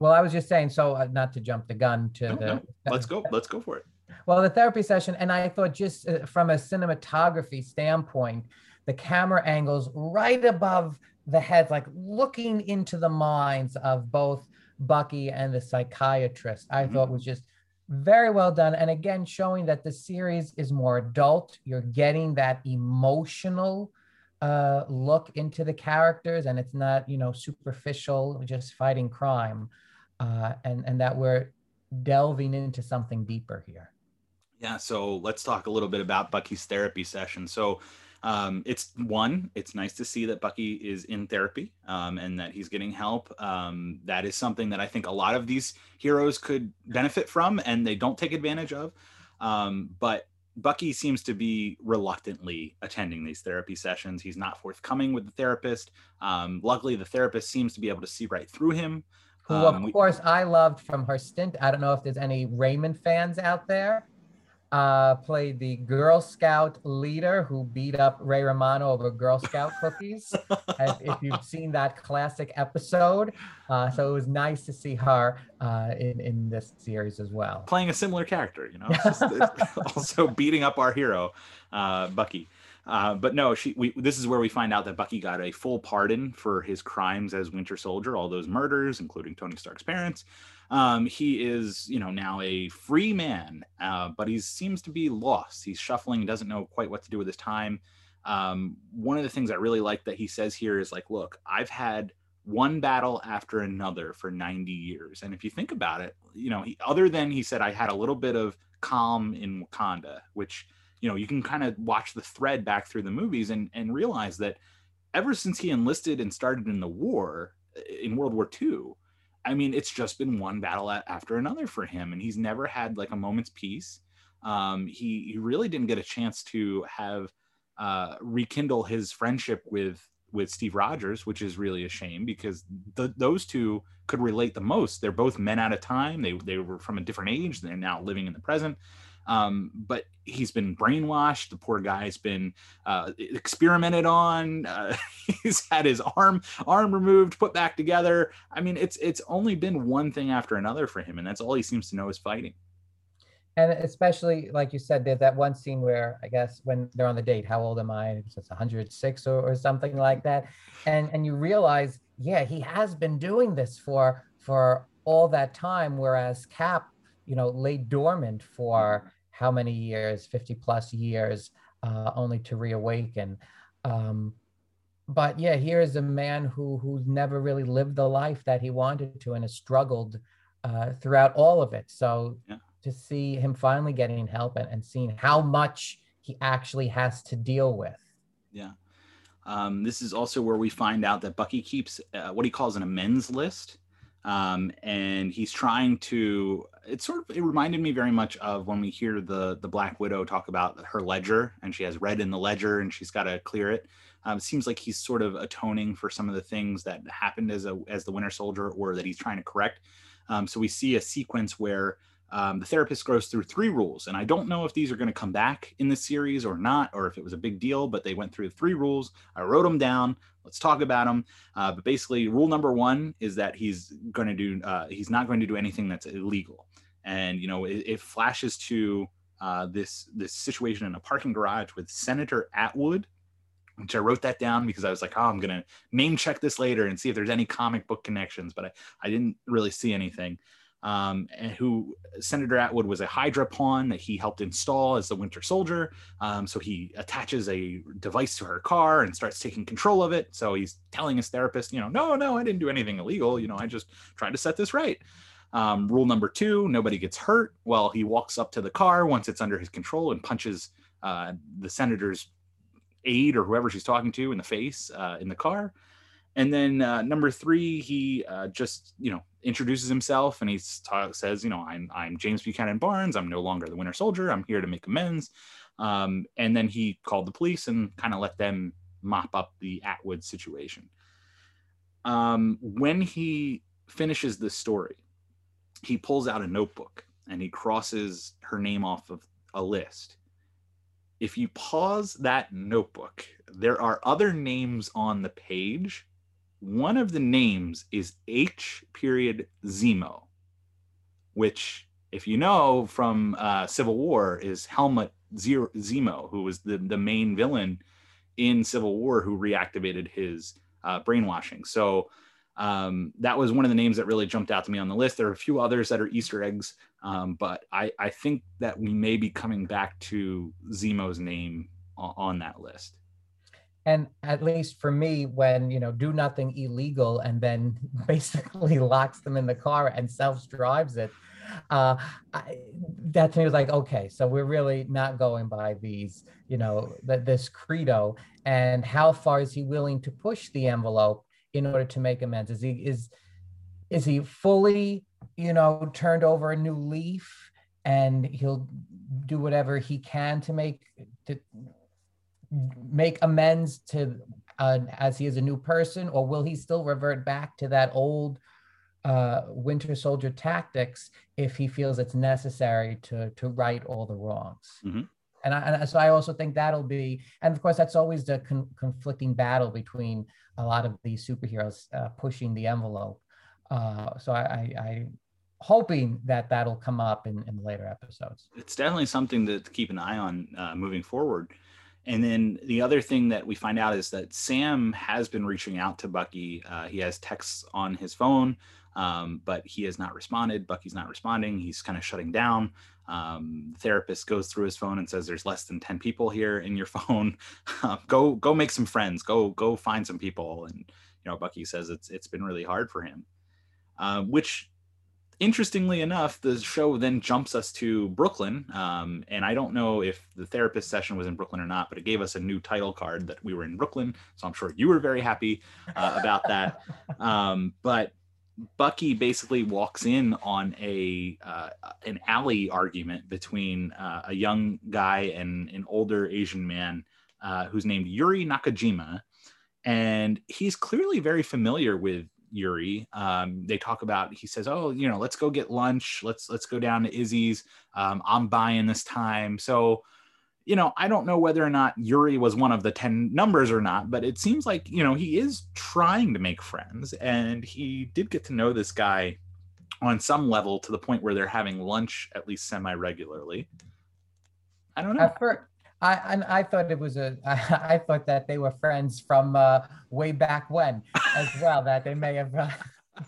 Well, I was just saying, so uh, not to jump the gun to no, the. No. Let's go. Let's go for it. Well, the therapy session, and I thought just uh, from a cinematography standpoint, the camera angles right above the heads, like looking into the minds of both Bucky and the psychiatrist, I mm-hmm. thought was just very well done. And again, showing that the series is more adult. You're getting that emotional uh, look into the characters, and it's not, you know, superficial, just fighting crime, uh, and and that we're delving into something deeper here. Yeah. So let's talk a little bit about Bucky's therapy session. So um, it's one it's nice to see that bucky is in therapy um, and that he's getting help. Um, that is something that i think a lot of these heroes could benefit from and they don't take advantage of. Um, but bucky seems to be reluctantly attending these therapy sessions. He's not forthcoming with the therapist. Um, luckily the therapist seems to be able to see right through him. Who of um, course i loved from her stint. I don't know if there's any raymond fans out there uh, played the Girl Scout leader who beat up Ray Romano over Girl Scout cookies. if, if, you've seen that classic episode, uh, so it was nice to see her uh, in in this series as well, playing a similar character. You know, just, also beating up our hero, uh, Bucky. Uh, but no, she. We, this is where we find out that Bucky got a full pardon for his crimes as Winter Soldier, all those murders, including Tony Stark's parents. Um, he is, you know, now a free man, uh, but he seems to be lost. He's shuffling, doesn't know quite what to do with his time. Um, one of the things I really like that he says here is like, look, I've had one battle after another for 90 years. And if you think about it, you know, he, other than he said, I had a little bit of calm in Wakanda, which, you know, you can kind of watch the thread back through the movies and, and realize that ever since he enlisted and started in the war in World War II, I mean, it's just been one battle after another for him, and he's never had like a moment's peace. Um, he, he really didn't get a chance to have uh, rekindle his friendship with with Steve Rogers, which is really a shame because the, those two could relate the most. They're both men out of time. They they were from a different age. They're now living in the present. Um, but he's been brainwashed. The poor guy's been uh, experimented on. Uh, he's had his arm arm removed, put back together. I mean, it's it's only been one thing after another for him, and that's all he seems to know is fighting. And especially, like you said, there's that one scene where I guess when they're on the date, how old am I? It's 106 or, or something like that, and and you realize, yeah, he has been doing this for for all that time, whereas Cap, you know, lay dormant for how many years, 50 plus years, uh, only to reawaken. Um, but yeah, here is a man who who's never really lived the life that he wanted to and has struggled uh, throughout all of it. So yeah. to see him finally getting help and, and seeing how much he actually has to deal with. Yeah. Um, this is also where we find out that Bucky keeps uh, what he calls an amends list um, and he's trying to it sort of it reminded me very much of when we hear the the black widow talk about her ledger and she has red in the ledger and she's got to clear it. Um, it seems like he's sort of atoning for some of the things that happened as a as the winter soldier or that he's trying to correct. Um, so we see a sequence where um, the therapist goes through three rules and i don't know if these are going to come back in the series or not or if it was a big deal but they went through three rules i wrote them down let's talk about them. Uh, but basically, rule number one is that he's going to do uh, he's not going to do anything that's illegal. And you know, it, it flashes to uh, this this situation in a parking garage with Senator Atwood, which I wrote that down because I was like, oh, I'm gonna name check this later and see if there's any comic book connections, but I, I didn't really see anything um, and who Senator Atwood was a Hydra pawn that he helped install as the Winter Soldier. Um, so he attaches a device to her car and starts taking control of it. So he's telling his therapist, you know, no, no, I didn't do anything illegal. You know, I just tried to set this right. Um, rule number two: nobody gets hurt. Well, he walks up to the car once it's under his control and punches uh, the senator's aide or whoever she's talking to in the face uh, in the car. And then uh, number three, he uh, just you know introduces himself and he says, you know, I'm I'm James Buchanan Barnes. I'm no longer the Winter Soldier. I'm here to make amends. Um, and then he called the police and kind of let them mop up the Atwood situation. Um, when he finishes the story, he pulls out a notebook and he crosses her name off of a list. If you pause that notebook, there are other names on the page one of the names is H period Zemo, which, if you know from uh, Civil War, is Helmut Zemo, who was the, the main villain in Civil War who reactivated his uh, brainwashing. So um, that was one of the names that really jumped out to me on the list. There are a few others that are Easter eggs, um, but I, I think that we may be coming back to Zemo's name on, on that list and at least for me when you know do nothing illegal and then basically locks them in the car and self drives it uh I, that to me was like okay so we're really not going by these you know this credo. And how far is he willing to push the envelope in order to make amends? Is he is is he fully you know turned over a new leaf and he'll do whatever he can to make to make amends to uh, as he is a new person, or will he still revert back to that old uh, Winter Soldier tactics if he feels it's necessary to to right all the wrongs? Mm-hmm. And, I, and so I also think that'll be, and of course that's always the con- conflicting battle between a lot of these superheroes uh, pushing the envelope. Uh, so I, I, I hoping that that'll come up in, in later episodes. It's definitely something to keep an eye on uh, moving forward. And then the other thing that we find out is that Sam has been reaching out to Bucky. Uh, he has texts on his phone, um, but he has not responded. Bucky's not responding. He's kind of shutting down. Um, the therapist goes through his phone and says, "There's less than ten people here in your phone. go go make some friends. Go go find some people." And you know, Bucky says it's it's been really hard for him, uh, which interestingly enough, the show then jumps us to Brooklyn. Um, and I don't know if the therapist session was in Brooklyn or not, but it gave us a new title card that we were in Brooklyn. So I'm sure you were very happy uh, about that. Um, but Bucky basically walks in on a uh, an alley argument between uh, a young guy and an older Asian man uh, who's named Yuri Nakajima, and he's clearly very familiar with Yuri. Um, they talk about he says, "Oh, you know, let's go get lunch. Let's let's go down to Izzy's. Um, I'm buying this time." So, you know, I don't know whether or not Yuri was one of the ten numbers or not, but it seems like you know he is trying to make friends, and he did get to know this guy on some level to the point where they're having lunch at least semi regularly. I don't know. At first, I I, I thought it was a I, I thought that they were friends from uh, way back when as well. that they may have uh,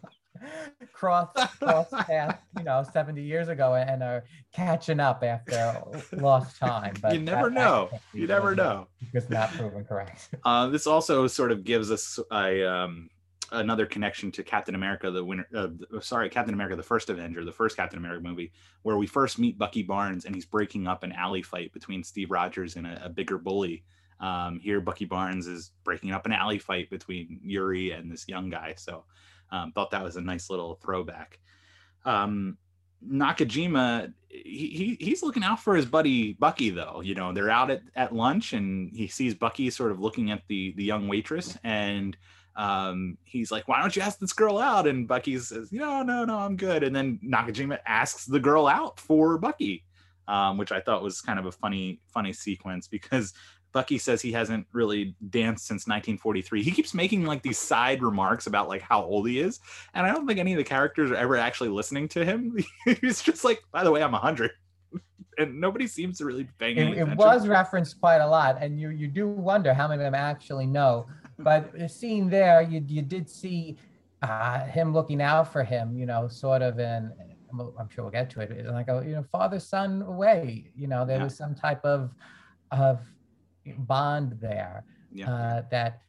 crossed crossed paths, you know, seventy years ago, and are catching up after lost time. But you never that- know. You never know. It's not proven correct. Uh, this also sort of gives us a um, another connection to Captain America, the winner. Uh, sorry, Captain America, the first Avenger, the first Captain America movie, where we first meet Bucky Barnes and he's breaking up an alley fight between Steve Rogers and a, a bigger bully. Um, here, Bucky Barnes is breaking up an alley fight between Yuri and this young guy. So, um, thought that was a nice little throwback. Um, Nakajima, he, he he's looking out for his buddy Bucky though. You know, they're out at, at lunch and he sees Bucky sort of looking at the the young waitress and um he's like, Why don't you ask this girl out? And Bucky says, No, no, no, I'm good. And then Nakajima asks the girl out for Bucky, um, which I thought was kind of a funny, funny sequence because Bucky says he hasn't really danced since 1943. He keeps making like these side remarks about like how old he is, and I don't think any of the characters are ever actually listening to him. He's just like, by the way, I'm 100, and nobody seems to really any It, it was referenced quite a lot, and you you do wonder how many of them actually know. But scene there, you you did see uh, him looking out for him, you know, sort of in. I'm I'm sure we'll get to it. Like a you know father son way. You know, there Yeah. was some type of of bond there. Yeah. Uh, that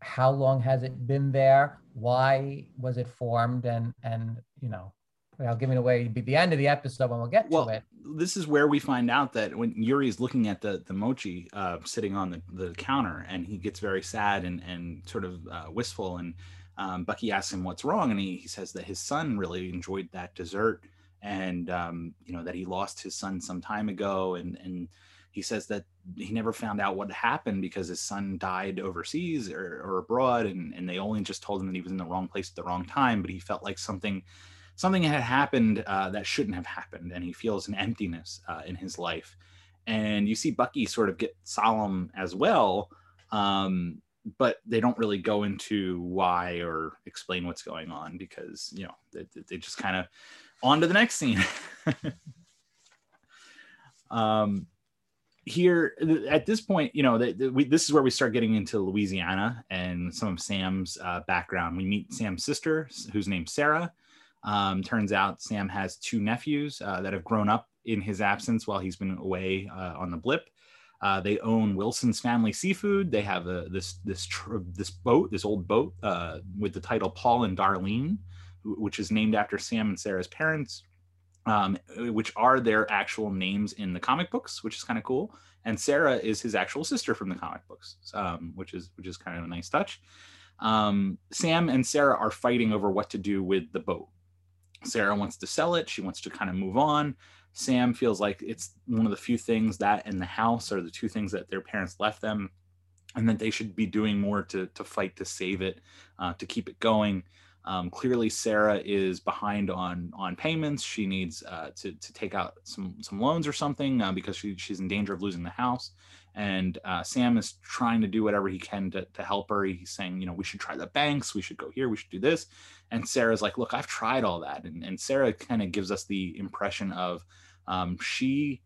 how long has it been there? Why was it formed? And and you know, without giving away the the end of the episode when we'll get well, to it. this is where we find out that when Yuri's looking at the the mochi uh, sitting on the, the counter, and he gets very sad and and sort of uh, wistful, and um, Bucky asks him what's wrong, and he, he says that his son really enjoyed that dessert, and um, you know that he lost his son some time ago, and and he says that he never found out what happened because his son died overseas or, or abroad, and and they only just told him that he was in the wrong place at the wrong time, but he felt like something something had happened uh, that shouldn't have happened, and he feels an emptiness uh, in his life. And you see Bucky sort of get solemn as well, um, but they don't really go into why or explain what's going on because you know they, they just kind of on to the next scene. um, here at this point, you know, the, the, we, this is where we start getting into Louisiana and some of Sam's uh, background. We meet Sam's sister, whose name's Sarah. Um, turns out Sam has two nephews uh, that have grown up in his absence while he's been away uh, on the blip. Uh, they own Wilson's Family Seafood. They have a, this this tr- this boat, this old boat uh, with the title Paul and Darlene, which is named after Sam and Sarah's parents, um, which are their actual names in the comic books, which is kind of cool. And Sarah is his actual sister from the comic books, um, which is which is kind of a nice touch. Um, Sam and Sarah are fighting over what to do with the boat. Sarah wants to sell it. She wants to kind of move on. Sam feels like it's one of the few things that in the house are the two things that their parents left them, and that they should be doing more to to fight to save it, uh, to keep it going. Um, clearly, Sarah is behind on on payments. She needs uh, to to take out some some loans or something uh, because she, she's in danger of losing the house. And uh, Sam is trying to do whatever he can to, to help her. He's saying, you know, we should try the banks. We should go here. We should do this. And Sarah's like, look, I've tried all that. And, and Sarah kind of gives us the impression of um, she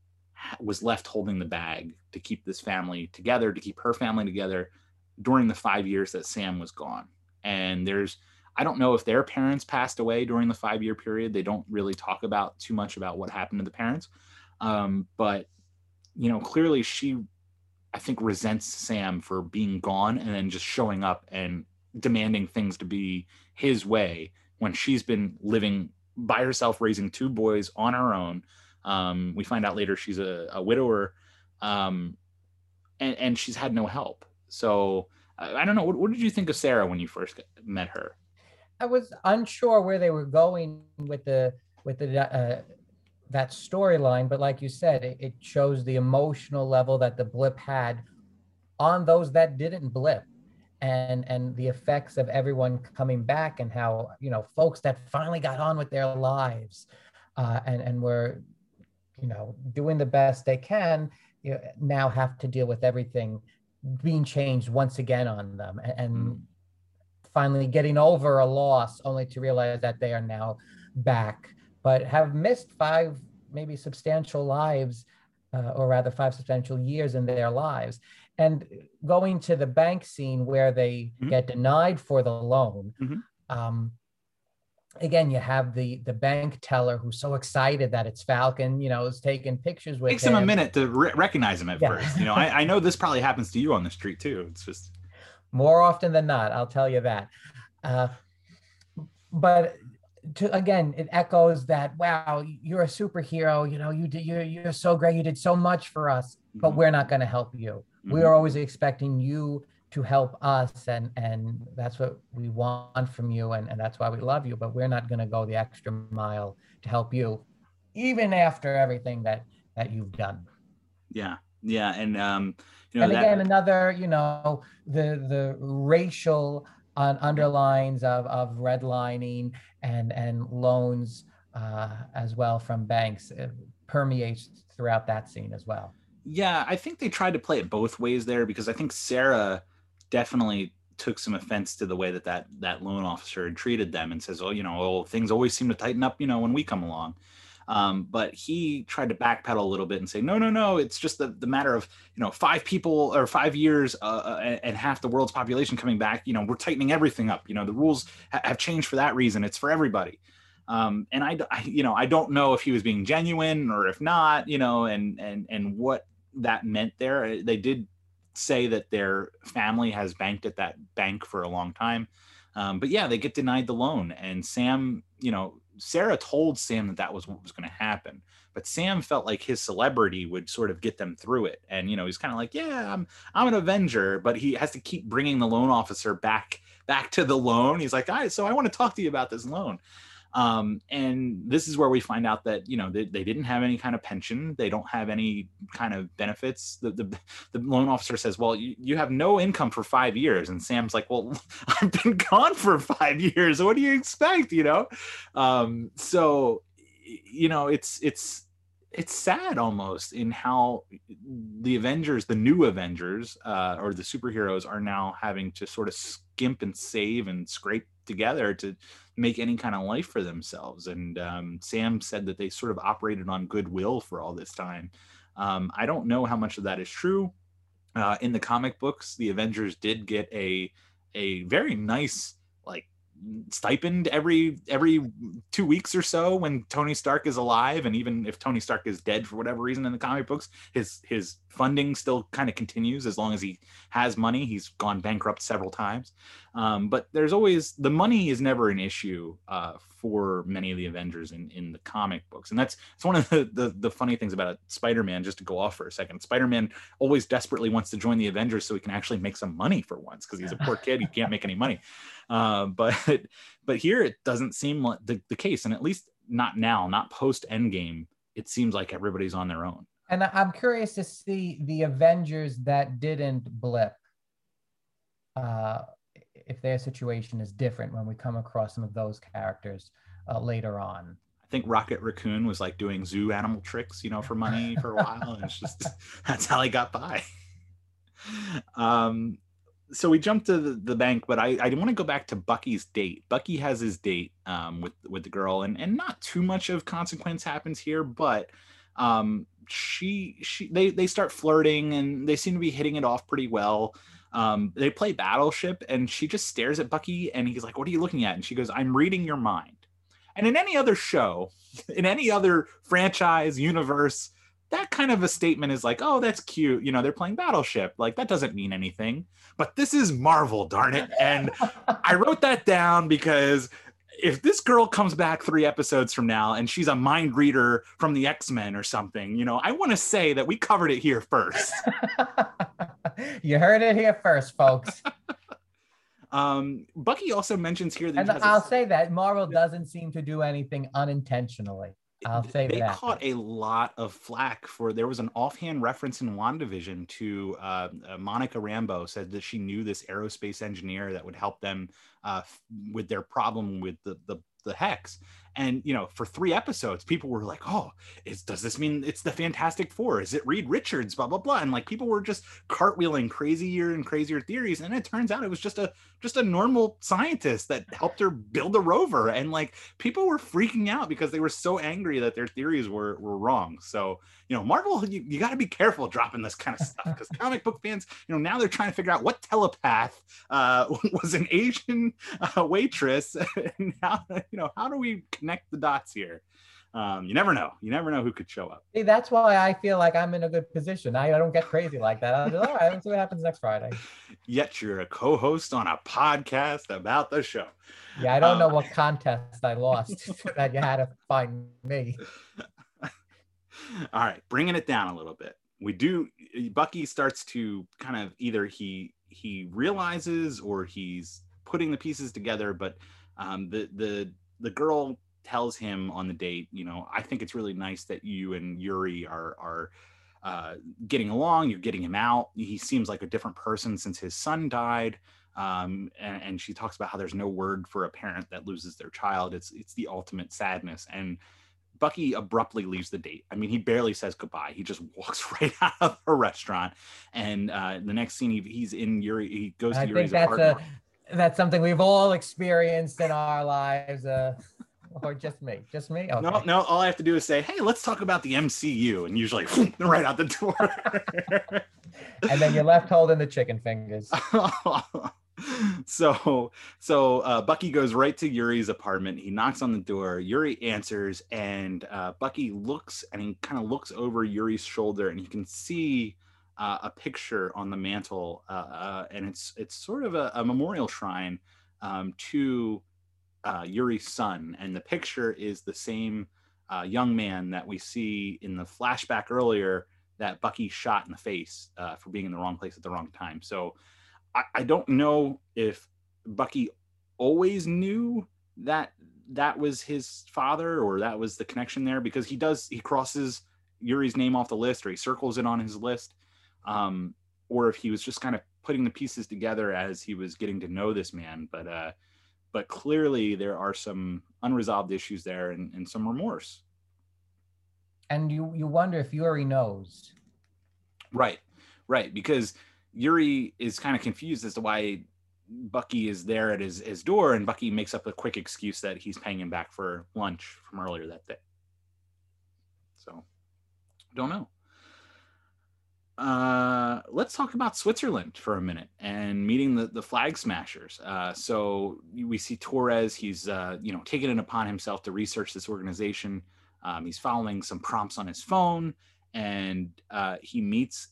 was left holding the bag to keep this family together, to keep her family together during the five years that Sam was gone. And there's, I don't know if their parents passed away during the five year period. They don't really talk about too much about what happened to the parents. Um, but, you know, clearly she, I think, resents Sam for being gone and then just showing up and demanding things to be his way when she's been living by herself, raising two boys on her own. Um, we find out later she's a, a widower, um, and, and she's had no help. So I, don't know. What, what did you think of Sarah when you first met her? I was unsure where they were going with the with the uh, that storyline, but like you said, it, it shows the emotional level that the blip had on those that didn't blip, and and the effects of everyone coming back and how you know folks that finally got on with their lives uh, and and were you know doing the best they can you know, now have to deal with everything being changed once again on them and, and mm. finally getting over a loss only to realize that they are now back but have missed five maybe substantial lives uh, or rather five substantial years in their lives and going to the bank scene where they mm-hmm. get denied for the loan mm-hmm. um, again you have the the bank teller who's so excited that it's falcon you know is taking pictures with him. takes him, him a minute to re- recognize him at yeah. first you know I, I know this probably happens to you on the street too it's just more often than not i'll tell you that uh, but to again it echoes that wow you're a superhero you know you did you're, you're so great you did so much for us but mm-hmm. we're not going to help you mm-hmm. we are always expecting you to help us and and that's what we want from you and, and that's why we love you but we're not going to go the extra mile to help you even after everything that that you've done yeah yeah and um you know, and again that... another you know the the racial on underlines of of redlining and and loans uh, as well from banks it permeates throughout that scene as well yeah i think they tried to play it both ways there because i think sarah definitely took some offense to the way that that that loan officer had treated them and says, "Oh, you know, oh, things always seem to tighten up, you know, when we come along." Um, but he tried to backpedal a little bit and say, "No, no, no, it's just the, the matter of you know five people or five years uh, uh and half the world's population coming back. You know, we're tightening everything up. You know, the rules ha- have changed for that reason. It's for everybody." Um, and I, I, you know, I don't know if he was being genuine or if not. You know, and and and what that meant there. They did say that their family has banked at that bank for a long time. Um, but yeah, they get denied the loan. And Sam, you know, Sarah told Sam that that was what was going to happen. But Sam felt like his celebrity would sort of get them through it. And, you know, he's kind of like, yeah, I'm, I'm an Avenger, but he has to keep bringing the loan officer back, back to the loan. He's like, all right, so I want to talk to you about this loan. Um, and this is where we find out that you know they, they didn't have any kind of pension, they don't have any kind of benefits. The the, the loan officer says, "Well, you, you have no income for five years," and Sam's like, "Well, I've been gone for five years. What do you expect?" You know, um, so you know it's it's it's sad almost in how the Avengers, the new Avengers, uh, or the superheroes, are now having to sort of skimp and save and scrape together to make any kind of life for themselves. And um, Sam said that they sort of operated on goodwill for all this time. Um, I don't know how much of that is true. Uh, in the comic books, the Avengers did get a a very nice like stipend every every two weeks or so when Tony Stark is alive, and even if Tony Stark is dead for whatever reason in the comic books, his his funding still kind of continues as long as he has money. He's gone bankrupt several times, um, but there's always the money is never an issue uh, for many of the Avengers in in the comic books, and that's it's one of the, the the funny things about Spider-Man. Just to go off for a second, Spider-Man always desperately wants to join the Avengers so he can actually make some money for once because he's a poor kid, he can't make any money. Uh, but but here it doesn't seem like the, the case, and at least not now, not post Endgame. It seems like everybody's on their own. And I'm curious to see the Avengers that didn't blip. Uh, if their situation is different when we come across some of those characters uh, later on. I think Rocket Raccoon was like doing zoo animal tricks, you know, for money for a while. and it's just that's how he got by. Um, so we jumped to the, the bank, but I, I want to go back to Bucky's date. Bucky has his date um, with with the girl, and and not too much of consequence happens here, but um, she she they they start flirting and they seem to be hitting it off pretty well. Um, they play Battleship, and she just stares at Bucky, and he's like, "What are you looking at?" And she goes, "I'm reading your mind." And in any other show, in any other franchise universe, that kind of a statement is like, oh, that's cute. You know, they're playing Battleship. Like, that doesn't mean anything. But this is Marvel, darn it. And I wrote that down because if this girl comes back three episodes from now and she's a mind reader from the X-Men or something, you know, I want to say that we covered it here first. you heard it here first, folks. um, Bucky also mentions here that and I'll say that Marvel doesn't seem to do anything unintentionally. I'll say they that. caught a lot of flack for there was an offhand reference in WandaVision to uh, uh, Monica Rambeau said that she knew this aerospace engineer that would help them uh, with their problem with the, the the hex and you know for three episodes people were like oh is does this mean it's the fantastic four? Is it reed richards? Blah blah blah. And like people were just cartwheeling crazier and crazier theories. And it turns out it was just a just a normal scientist that helped her build a rover. And like people were freaking out because they were so angry that their theories were were wrong. So you know marvel you, you got to be careful dropping this kind of stuff because comic book fans you know now they're trying to figure out what telepath uh, was an asian uh, waitress. And how you know how do we the dots here um, you never know you never know who could show up See, that's why I feel like I'm in a good position. I, I don't get crazy like that. I'm just, all right, let's see what happens next Friday. yet you're a co-host on a podcast about the show Yeah, I don't know Um, what contest I lost that you had to find me. all right bringing it down a little bit we do bucky starts to kind of either he he realizes or he's putting the pieces together but um, the the the girl tells him on the date you know i think it's really nice that you and yuri are are uh, getting along you're getting him out he seems like a different person since his son died um, and, and she talks about how there's no word for a parent that loses their child it's it's the ultimate sadness and Bucky abruptly leaves the date. I mean, he barely says goodbye. He just walks right out of a restaurant, and uh, the next scene, he, he's in Yuri. He goes to I Yuri's think that's apartment. a that's something we've all experienced in our lives, uh, or just me, just me. Okay. No, no. All I have to do is say, "Hey, let's talk about the MCU," and usually right out the door. And then you're left holding the chicken fingers. so so uh, bucky goes right to yuri's apartment he knocks on the door yuri answers and uh, bucky looks and he kind of looks over yuri's shoulder and you can see uh, a picture on the mantle uh, uh, and it's it's sort of a, a memorial shrine um, to uh, yuri's son and the picture is the same uh, young man that we see in the flashback earlier that bucky shot in the face uh, for being in the wrong place at the wrong time. So I, I don't know if Bucky always knew that that was his father or that was the connection there because he does he crosses Yuri's name off the list or he circles it on his list um or if he was just kind of putting the pieces together as he was getting to know this man. But uh but clearly there are some unresolved issues there and, and some remorse And you you wonder if Yuri knows. Right, right. Because Yuri is kind of confused as to why Bucky is there at his, his door, and Bucky makes up a quick excuse that he's paying him back for lunch from earlier that day. So, don't know. Uh, let's talk about Switzerland for a minute and meeting the, the flag smashers. Uh, so we see Torres. He's uh, you know taken it upon himself to research this organization. Um, he's following some prompts on his phone, and uh, he meets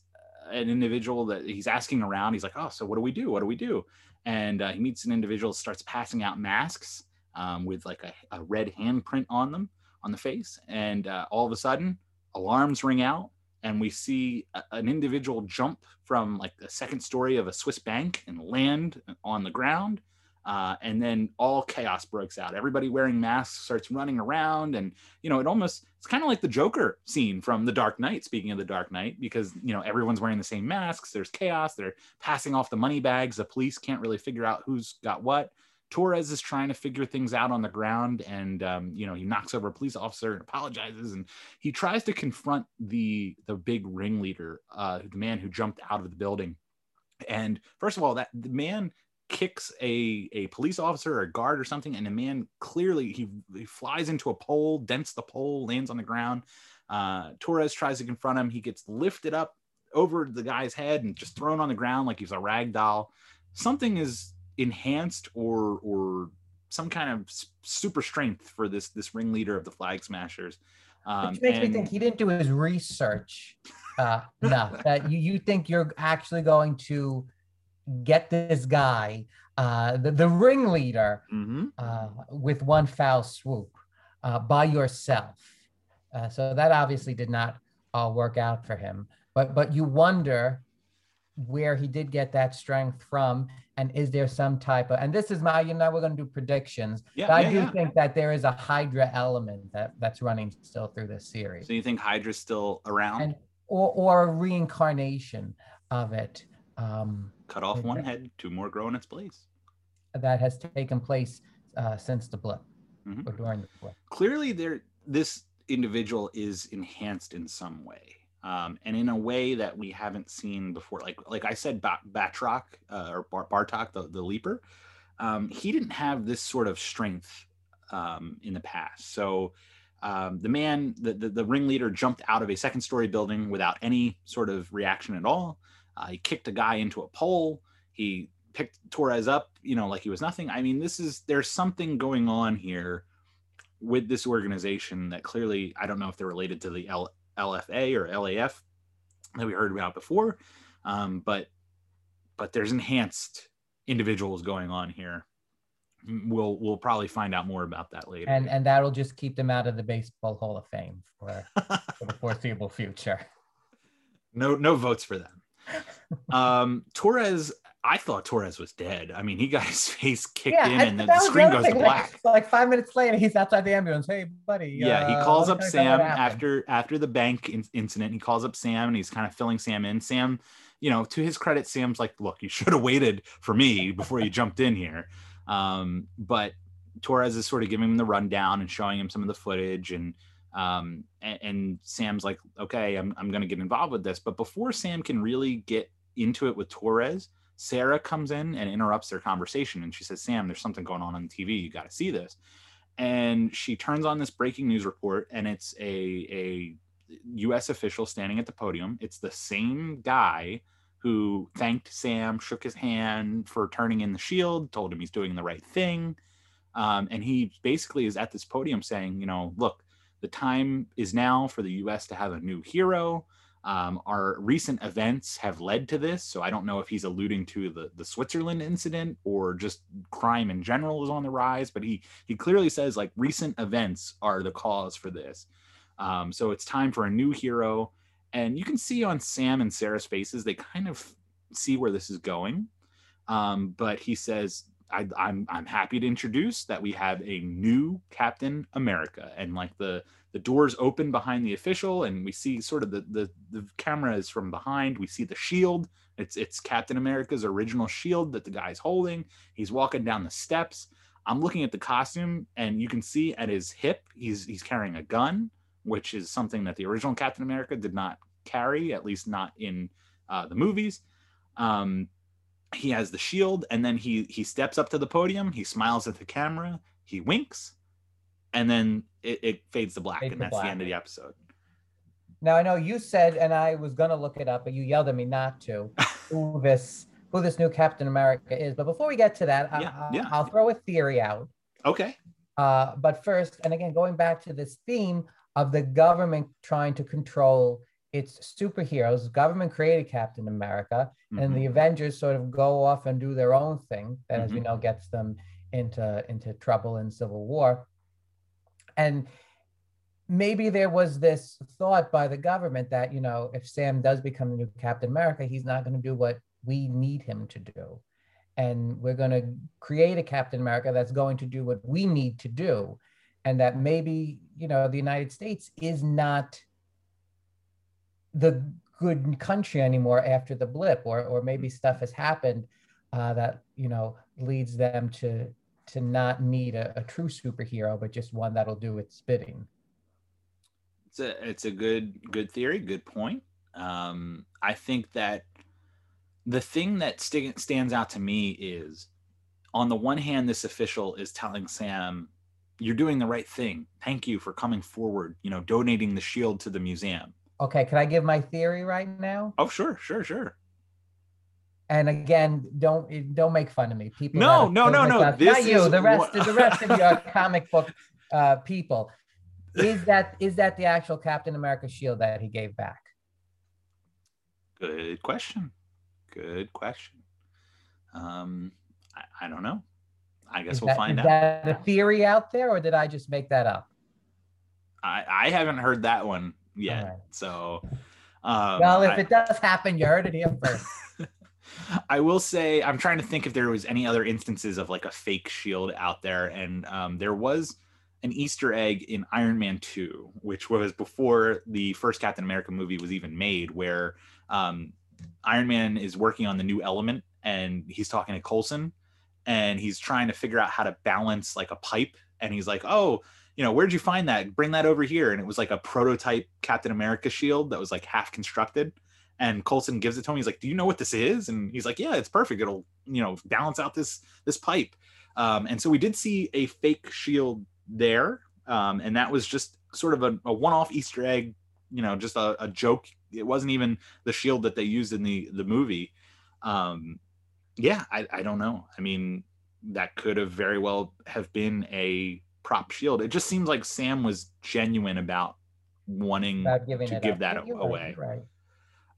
an individual that he's asking around. He's like, "Oh, so what do we do? What do we do?" And uh, he meets an individual, starts passing out masks um, with like a, a red handprint on them on the face, and uh, all of a sudden, alarms ring out, and we see a, an individual jump from like the second story of a Swiss bank and land on the ground. Uh, and then all chaos breaks out. Everybody wearing masks starts running around, and you know it almost it's kind of like the Joker scene from The Dark Knight. Speaking of The Dark Knight, because you know everyone's wearing the same masks. There's chaos. They're passing off the money bags. The police can't really figure out who's got what. Torres is trying to figure things out on the ground, and um, you know he knocks over a police officer and apologizes, and he tries to confront the the big ringleader, uh, the man who jumped out of the building. And first of all, that the man kicks a a police officer or a guard or something, and the man clearly he, he flies into a pole, dents the pole, lands on the ground. Uh, Torres tries to confront him. He gets lifted up over the guy's head and just thrown on the ground like he's a rag doll. Something is enhanced or or some kind of super strength for this this ringleader of the flag smashers. Um, Which makes me think he didn't do his research uh, enough. that you, you think you're actually going to get this guy, uh, the, the ringleader, Mhm. uh, with one foul swoop uh, by yourself. Uh, so that obviously did not all work out for him. But but you wonder where he did get that strength from and is there some type of and this is my you know we're going to do predictions Yeah, but i do yeah. think that there is a hydra element that that's running still through this series So you think Hydra's still around? and or or a reincarnation of it um Cut off one head, two more grow in its place. that has taken place uh, since the blip Mhm. or during the blip Clearly, there this individual is enhanced in some way, um, and in a way that we haven't seen before. Like like I said, ba- Batroc uh, or Bar- Bartok, the, the leaper, um, he didn't have this sort of strength um, in the past. So um, the man, the, the the ringleader, jumped out of a second story building without any sort of reaction at all. Uh, he kicked a guy into a pole. He picked Torres up, you know, like he was nothing. I mean, this is there's something going on here with this organization that clearly I don't know if they're related to the L- LFA or LAF that we heard about before, um, but but there's enhanced individuals going on here. We'll we'll probably find out more about that later. and and that'll just keep them out of the baseball hall of fame for, for the foreseeable future no no votes for them. Um, Torres, I thought Torres was dead. I mean, he got his face kicked in, and then the screen goes to black. Like, like five minutes later, he's outside the ambulance. Hey, buddy. yeah he uh, calls up can I tell you sam after after the bank in- incident he calls up sam and he's kind of filling sam in sam you know to his credit sam's like look you should have waited for me before you jumped in here um, but torres is sort of giving him the rundown and showing him some of the footage and um, and, and sam's like okay i'm, I'm going to get involved with this but before sam can really get into it with torres sarah comes in and interrupts their conversation and she says sam there's something going on on tv you got to see this. And she turns on this breaking news report and it's a a US official standing at the podium. It's the same guy who thanked Sam shook his hand for turning in the shield told him he's doing the right thing. Um, and he basically is at this podium saying you know look the time is now for the US to have a new hero um, our recent events have led to this so i don't know if he's alluding to the the switzerland incident or just crime in general is on the rise but he he clearly says like recent events are the cause for this. Um, so it's time for a new hero and you can see on sam and sarah's faces they kind of see where this is going. Um, but he says I, I'm I'm happy to introduce that we have a new Captain America, and like the the doors open behind the official, and we see sort of the the the camera is from behind. We see the shield. It's it's Captain America's original shield that the guy's holding. He's walking down the steps. I'm looking at the costume, and you can see at his hip he's he's carrying a gun, which is something that the original Captain America did not carry, at least not in uh, the movies. Um, he has the shield and then he he steps up to the podium he smiles at the camera he winks and then it, it fades to black Fades and to that's the end of the episode Now I know you said, and I was gonna look it up, but you yelled at me not to. who this who this new Captain America is? But before we get to that, Yeah, I- yeah. I'll throw a theory out. okay Uh, but first, and again, going back to this theme of the government trying to control its superheroes, government created Captain America, and Mhm. the Avengers sort of go off and do their own thing that, as we Mhm. know, gets them into into trouble in civil war. And maybe there was this thought by the government that you know, if Sam does become the new Captain America, he's not going to do what we need him to do, and we're going to create a Captain America that's going to do what we need to do, and that maybe you know the United States is not the good country anymore after the blip or or maybe stuff has happened uh, that you know leads them to to not need a, a true superhero but just one that'll do its bidding. It's a it's a good good theory good point. Um i think that the thing that st- stands out to me is on the one hand this official is telling sam you're doing the right thing. Thank you for coming forward you know donating the shield to the museum okay can i give my theory right now? Oh sure sure sure. And again don't don't make fun of me. People No, no, no, no, this not you is the rest the rest of your comic book uh, people. Is that is that the actual captain america shield that he gave back? Good question. Good question. Um, I, I don't know. I guess is we'll that, find is out. that a theory out there or did i just make that up? I, I haven't heard that one yet. Alright. So, Um, well, if I- it does happen, you heard it here first. I will say I'm trying to think if there was any other instances of like a fake shield out there, and um, there was an Easter egg in Iron Man 2, which was before the first Captain America movie was even made, where um, Iron Man is working on the new element and he's talking to Coulson and he's trying to figure out how to balance like a pipe. And he's like, Oh, you know, where'd you find that? Bring that over here. And it was like a prototype Captain America shield that was like half constructed. And Coulson gives it to him. He's like, Do you know what this is? And he's like, Yeah, it's perfect. It'll, you know, balance out this this pipe. Um, and so we did see a fake shield there. Um, and that was just sort of a, a one-off Easter egg, you know, just a, a joke. It wasn't even the shield that they used in the the movie. Um, yeah, I, I don't know. I mean, that could have very well have been a prop shield. It just seems like Sam was genuine about wanting About to give up. that away. right.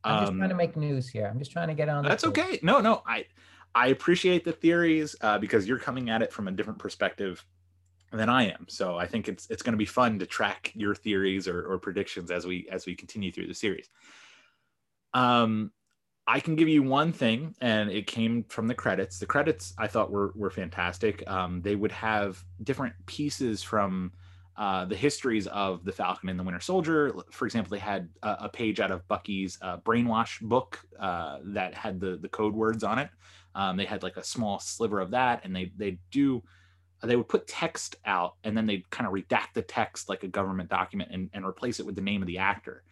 I'm just Um, trying to make news here. I'm just trying to get on. that's okay. No, no, I I appreciate the theories uh, because you're coming at it from a different perspective than I am. So I think it's it's going to be fun to track your theories or, or predictions as we as we continue through the series. Um, I can give you one thing, and it came from the credits. The credits I thought were were fantastic. Um, they would have different pieces from uh, the histories of the Falcon and the Winter Soldier. For example, they had a, a page out of Bucky's uh, brainwash book uh, that had the the code words on it. Um, they had like a small sliver of that, and they they do they would put text out, and then they'd kind of redact the text like a government document and, and replace it with the name of the actor.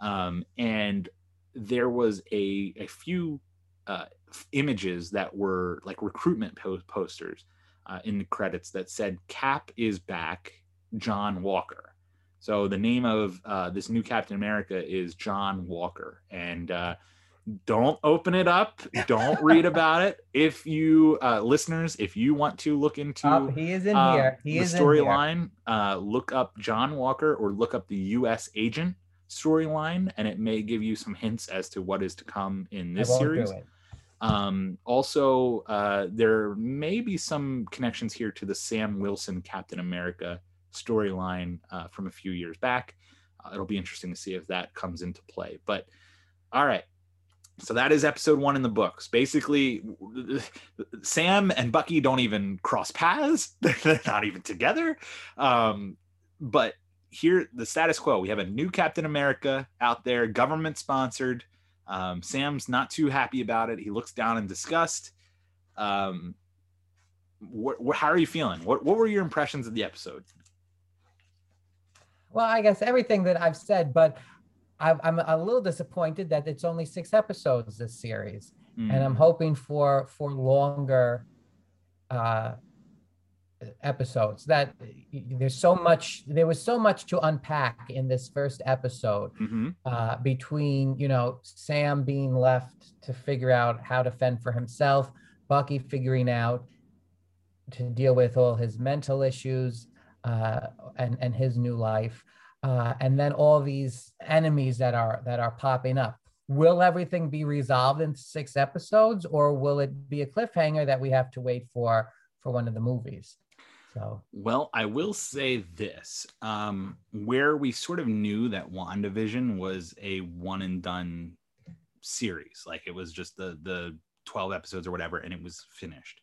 Um, and there was a a few uh, images that were like recruitment po- posters uh, in the credits that said "Cap is back." John Walker. So the name of uh, this new Captain America is John Walker, and uh, don't open it up. Don't read about it. If you uh, listeners, if you want to look into Oh, he is in uh, here. He the is in here. storyline, uh, look up John Walker or look up the U.S. Agent storyline, and it may give you some hints as to what is to come in this series. Um, also, uh, there may be some connections here to the Sam Wilson Captain America storyline uh, from a few years back. Uh, it'll be interesting to see if that comes into play. But all right. So that is episode one in the books. Basically, Sam and Bucky don't even cross paths. They're not even together. Um, but here, the status quo we have a new Captain America out there, government sponsored. Um, Sam's not too happy about it. He looks down in disgust. Um, wh- wh- how are you feeling? What, what were your impressions of the episode? Well, I guess everything that I've said, but I'm, I'm a little disappointed that it's only six episodes this series, and I'm Mm, hoping for for longer uh, episodes. That there's so much, there was so much to unpack in this first episode mhm. uh, between you know Sam being left to figure out how to fend for himself, Bucky figuring out to deal with all his mental issues uh, and and his new life, uh, and then all these enemies that are that are popping up. Will everything be resolved in six episodes, or will it be a cliffhanger that we have to wait for for one of the movies? So Well, I will say this um, where we sort of knew that WandaVision was a one and done series, like it was just the, the 12 episodes or whatever, and it was finished.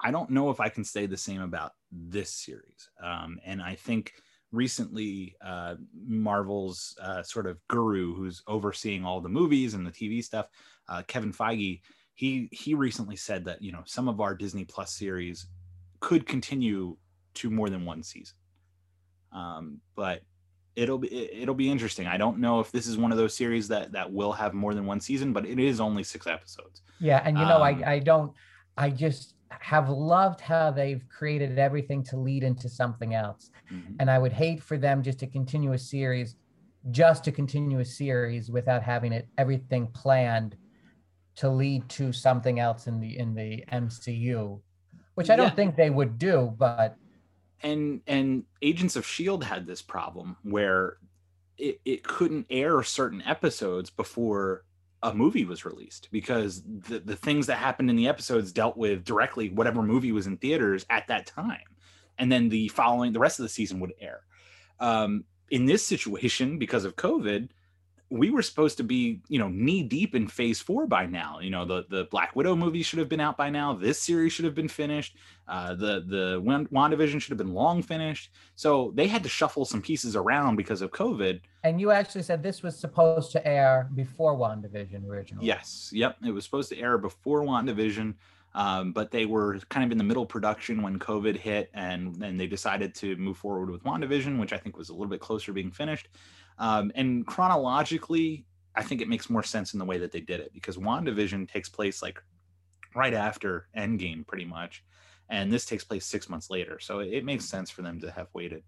I don't know if I can say the same about this series. Um, and I think recently uh, Marvel's uh, sort of guru who's overseeing all the movies and the TV stuff, uh, Kevin Feige, he he recently said that you know some of our Disney Plus series could continue to more than one season. Um, but it'll be it- it'll be interesting. I don't know if this is one of those series that that will have more than one season, but it is only six episodes. Yeah, and you know, Um, I I don't I just have loved how they've created everything to lead into something else. Mhm. And I would hate for them just to continue a series just to continue a series without having it everything planned to lead to something else in the in the MCU, which I don't Yeah. think they would do, but and and agents of shield had this problem where it, it couldn't air certain episodes before a movie was released because the, the things that happened in the episodes dealt with directly whatever movie was in theaters at that time. And then the following the rest of the season would air. Um, in this situation because of covid we were supposed to be, you know, knee deep in phase four by now. You know, the the Black Widow movie should have been out by now. This series should have been finished. Uh, the the WandaVision should have been long finished. So they had to shuffle some pieces around because of COVID. And you actually said this was supposed to air before WandaVision originally. Yes. Yep. It was supposed to air before WandaVision. Um, but they were kind of in the middle production when COVID hit, and then they decided to move forward with WandaVision, which I think was a little bit closer to being finished. Um, and chronologically, I think it makes more sense in the way that they did it because WandaVision takes place like right after Endgame, pretty much. And this takes place six months later. So it, it makes sense for them to have waited.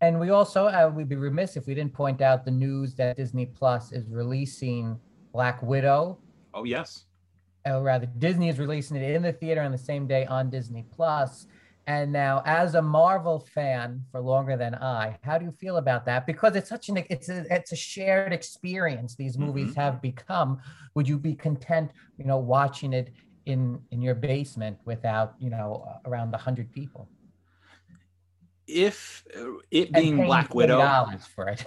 And we also, uh, we'd be remiss if we didn't point out the news that Disney Plus is releasing Black Widow. Oh, yes. Or rather, Disney is releasing it in the theater on the same day on Disney Plus. And now, as a Marvel fan for longer than I, how do you feel about that? Because it's such an it's a it's a shared experience. These movies mm-hmm. have become. Would you be content, you know, watching it in in your basement without you know around a hundred people? If uh, it being Black Widow, for it,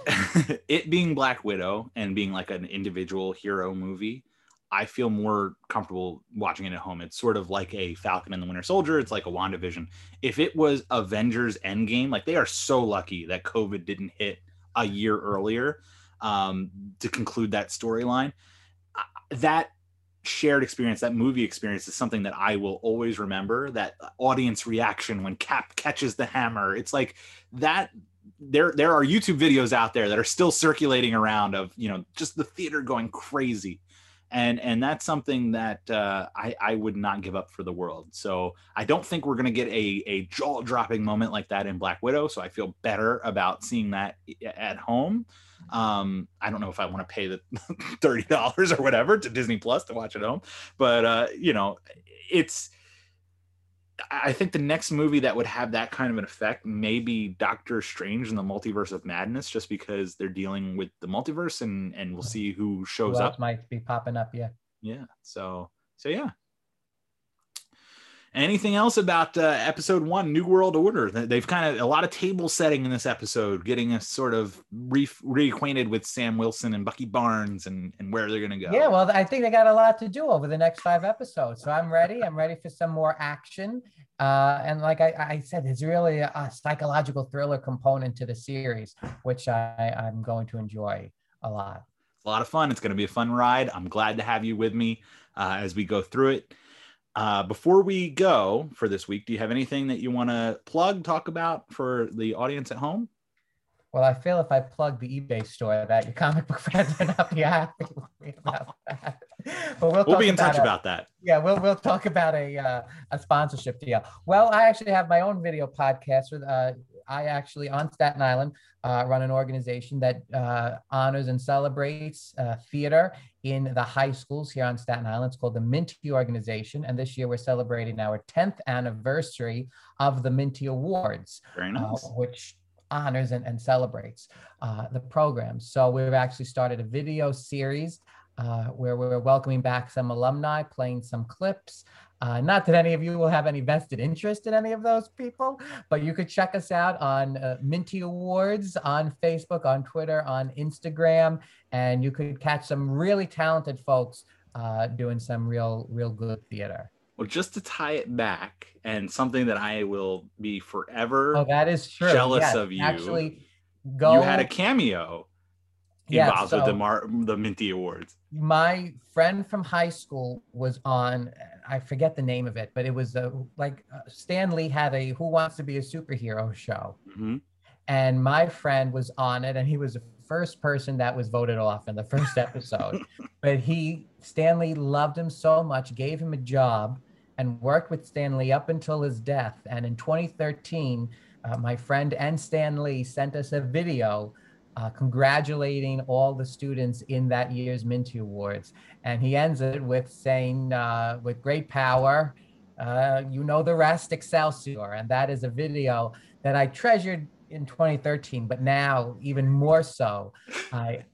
it being Black Widow and being like an individual hero movie, I feel more comfortable watching it at home. It's sort of like a Falcon and the Winter Soldier. It's like a WandaVision. If it was Avengers Endgame, like they are so lucky that COVID didn't hit a year earlier um, to conclude that storyline. That shared experience, that movie experience is something that I will always remember. That audience reaction when Cap catches the hammer. It's like that there there are YouTube videos out there that are still circulating around of you know just the theater going crazy and and that's something that uh, I I would not give up for the world. So I don't think we're gonna get a a jaw dropping moment like that in Black Widow. So I feel better about seeing that at home. Um, I don't know if I want to pay the thirty dollars or whatever to Disney Plus to watch at home, but uh, you know, it's I think the next movie that would have that kind of an effect may be Doctor Strange in the Multiverse of Madness, just because they're dealing with the multiverse, and and we'll see who shows who up. Might be popping up, yeah. Yeah. So so yeah. Anything else about uh, episode one, New World Order? They've kind of a lot of table setting in this episode, getting us sort of re- reacquainted with Sam Wilson and Bucky Barnes and, and where they're going to go. Yeah, well, I think they got a lot to do over the next five episodes. So I'm ready. I'm ready for some more action. Uh, and like I, I, said, there's really a, a, psychological thriller component to the series, which I, I'm going to enjoy a lot. It's a lot of fun. It's going to be a fun ride. I'm glad to have you with me uh, as we go through it. Uh, before we go for this week, do you have anything that you want to plug, talk about for the audience at home? Well, I feel if I plug the eBay store that your comic book friends are not be happy about that. But we'll, we'll be in touch a, about that. Yeah, we'll we'll talk about a uh, a sponsorship deal. Well, I actually have my own video podcast with uh, I actually on Staten Island uh, run an organization that uh, honors and celebrates uh, theater in the high schools here on Staten Island. It's called the Minty Organization, and this year we're celebrating our 10th anniversary of the Minty Awards, Very uh, nice. which honors and, and celebrates uh, the program. So we've actually started a video series uh, where we're welcoming back some alumni, playing some clips. Uh, not that any of you will have any vested interest in any of those people, but you could check us out on uh, Minty Awards on Facebook, on Twitter, on Instagram, and you could catch some really talented folks uh, doing some real, real good theater. Well, just to tie it back, and something that I will be forever oh, that is true. jealous yes, of you. Actually, go. You had a cameo yeah, involved so with the Mar- the Minty Awards. My friend from high school was on. I forget the name of it, but it was a, like uh, Stan Lee had a Who Wants to Be a Superhero show, mm-hmm. and my friend was on it, and he was the first person that was voted off in the first episode. but he Stan Lee loved him so much, gave him a job, and worked with Stan Lee up until his death. And in 2013, uh, my friend and Stan Lee sent us a video uh, congratulating all the students in that year's Minty Awards. And he ends it with saying, uh, with great power, uh, you know the rest, Excelsior. And that is a video that I treasured in 2013, but now even more so. I,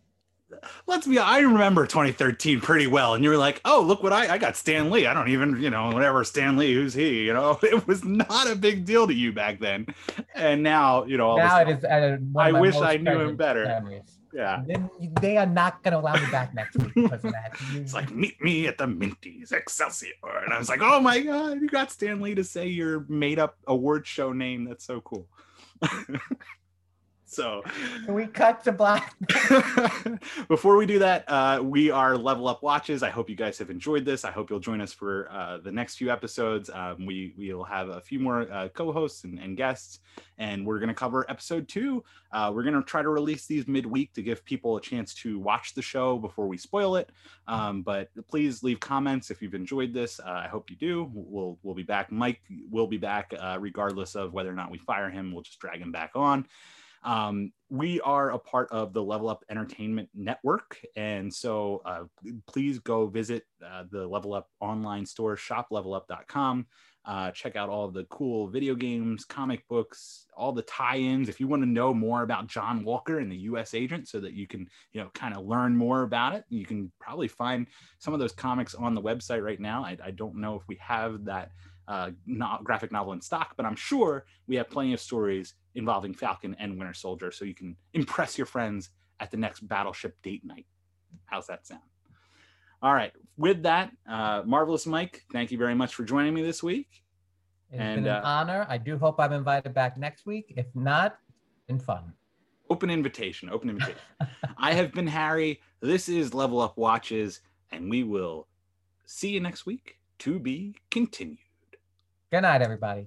let's be i remember 2013 pretty well and you were like oh look what i i got stan lee i don't even you know whatever stan lee who's he you know it was not a big deal to you back then and now you know now it is uh, i wish i knew him better memories. Yeah. Then they are not going to allow me back next week because of that. It's like meet me at the Minties Excelsior, and I was like, oh my god, you got Stan Lee to say your made up award show name. That's so cool. so Can we cut to black? before we do that, uh, we are Level Up Watches. I hope you guys have enjoyed this. I hope you'll join us for uh, the next few episodes. Um, we we'll have a few more uh, co-hosts and, and guests, and we're going to cover episode two. Uh, we're going to try to release these midweek to give people a chance to watch the show before we spoil it. Um, but please leave comments if you've enjoyed this. Uh, I hope you do. We'll we'll be back. Mike will be back uh, regardless of whether or not we fire him. We'll just drag him back on. Um, we are a part of the Level Up Entertainment Network, and so uh, please go visit uh, the Level Up online store, shoplevelup.com. Uh, check out all the cool video games, comic books, all the tie-ins. If you want to know more about John Walker and the U.S. Agent, so that you can, you know, kind of learn more about it, you can probably find some of those comics on the website right now. I, I don't know if we have that uh, graphic novel in stock, but I'm sure we have plenty of stories involving Falcon and Winter Soldier, so you can impress your friends at the next Battleship date night. How's that sound? All right. With that, uh, marvelous Mike, thank you very much for joining me this week. It's And, been uh, an honor. I do hope I'm invited back next week. If not, been fun. Open invitation. Open invitation. I have been Harry. This is Level Up Watches, and we will see you next week. To be continued. Good night, everybody.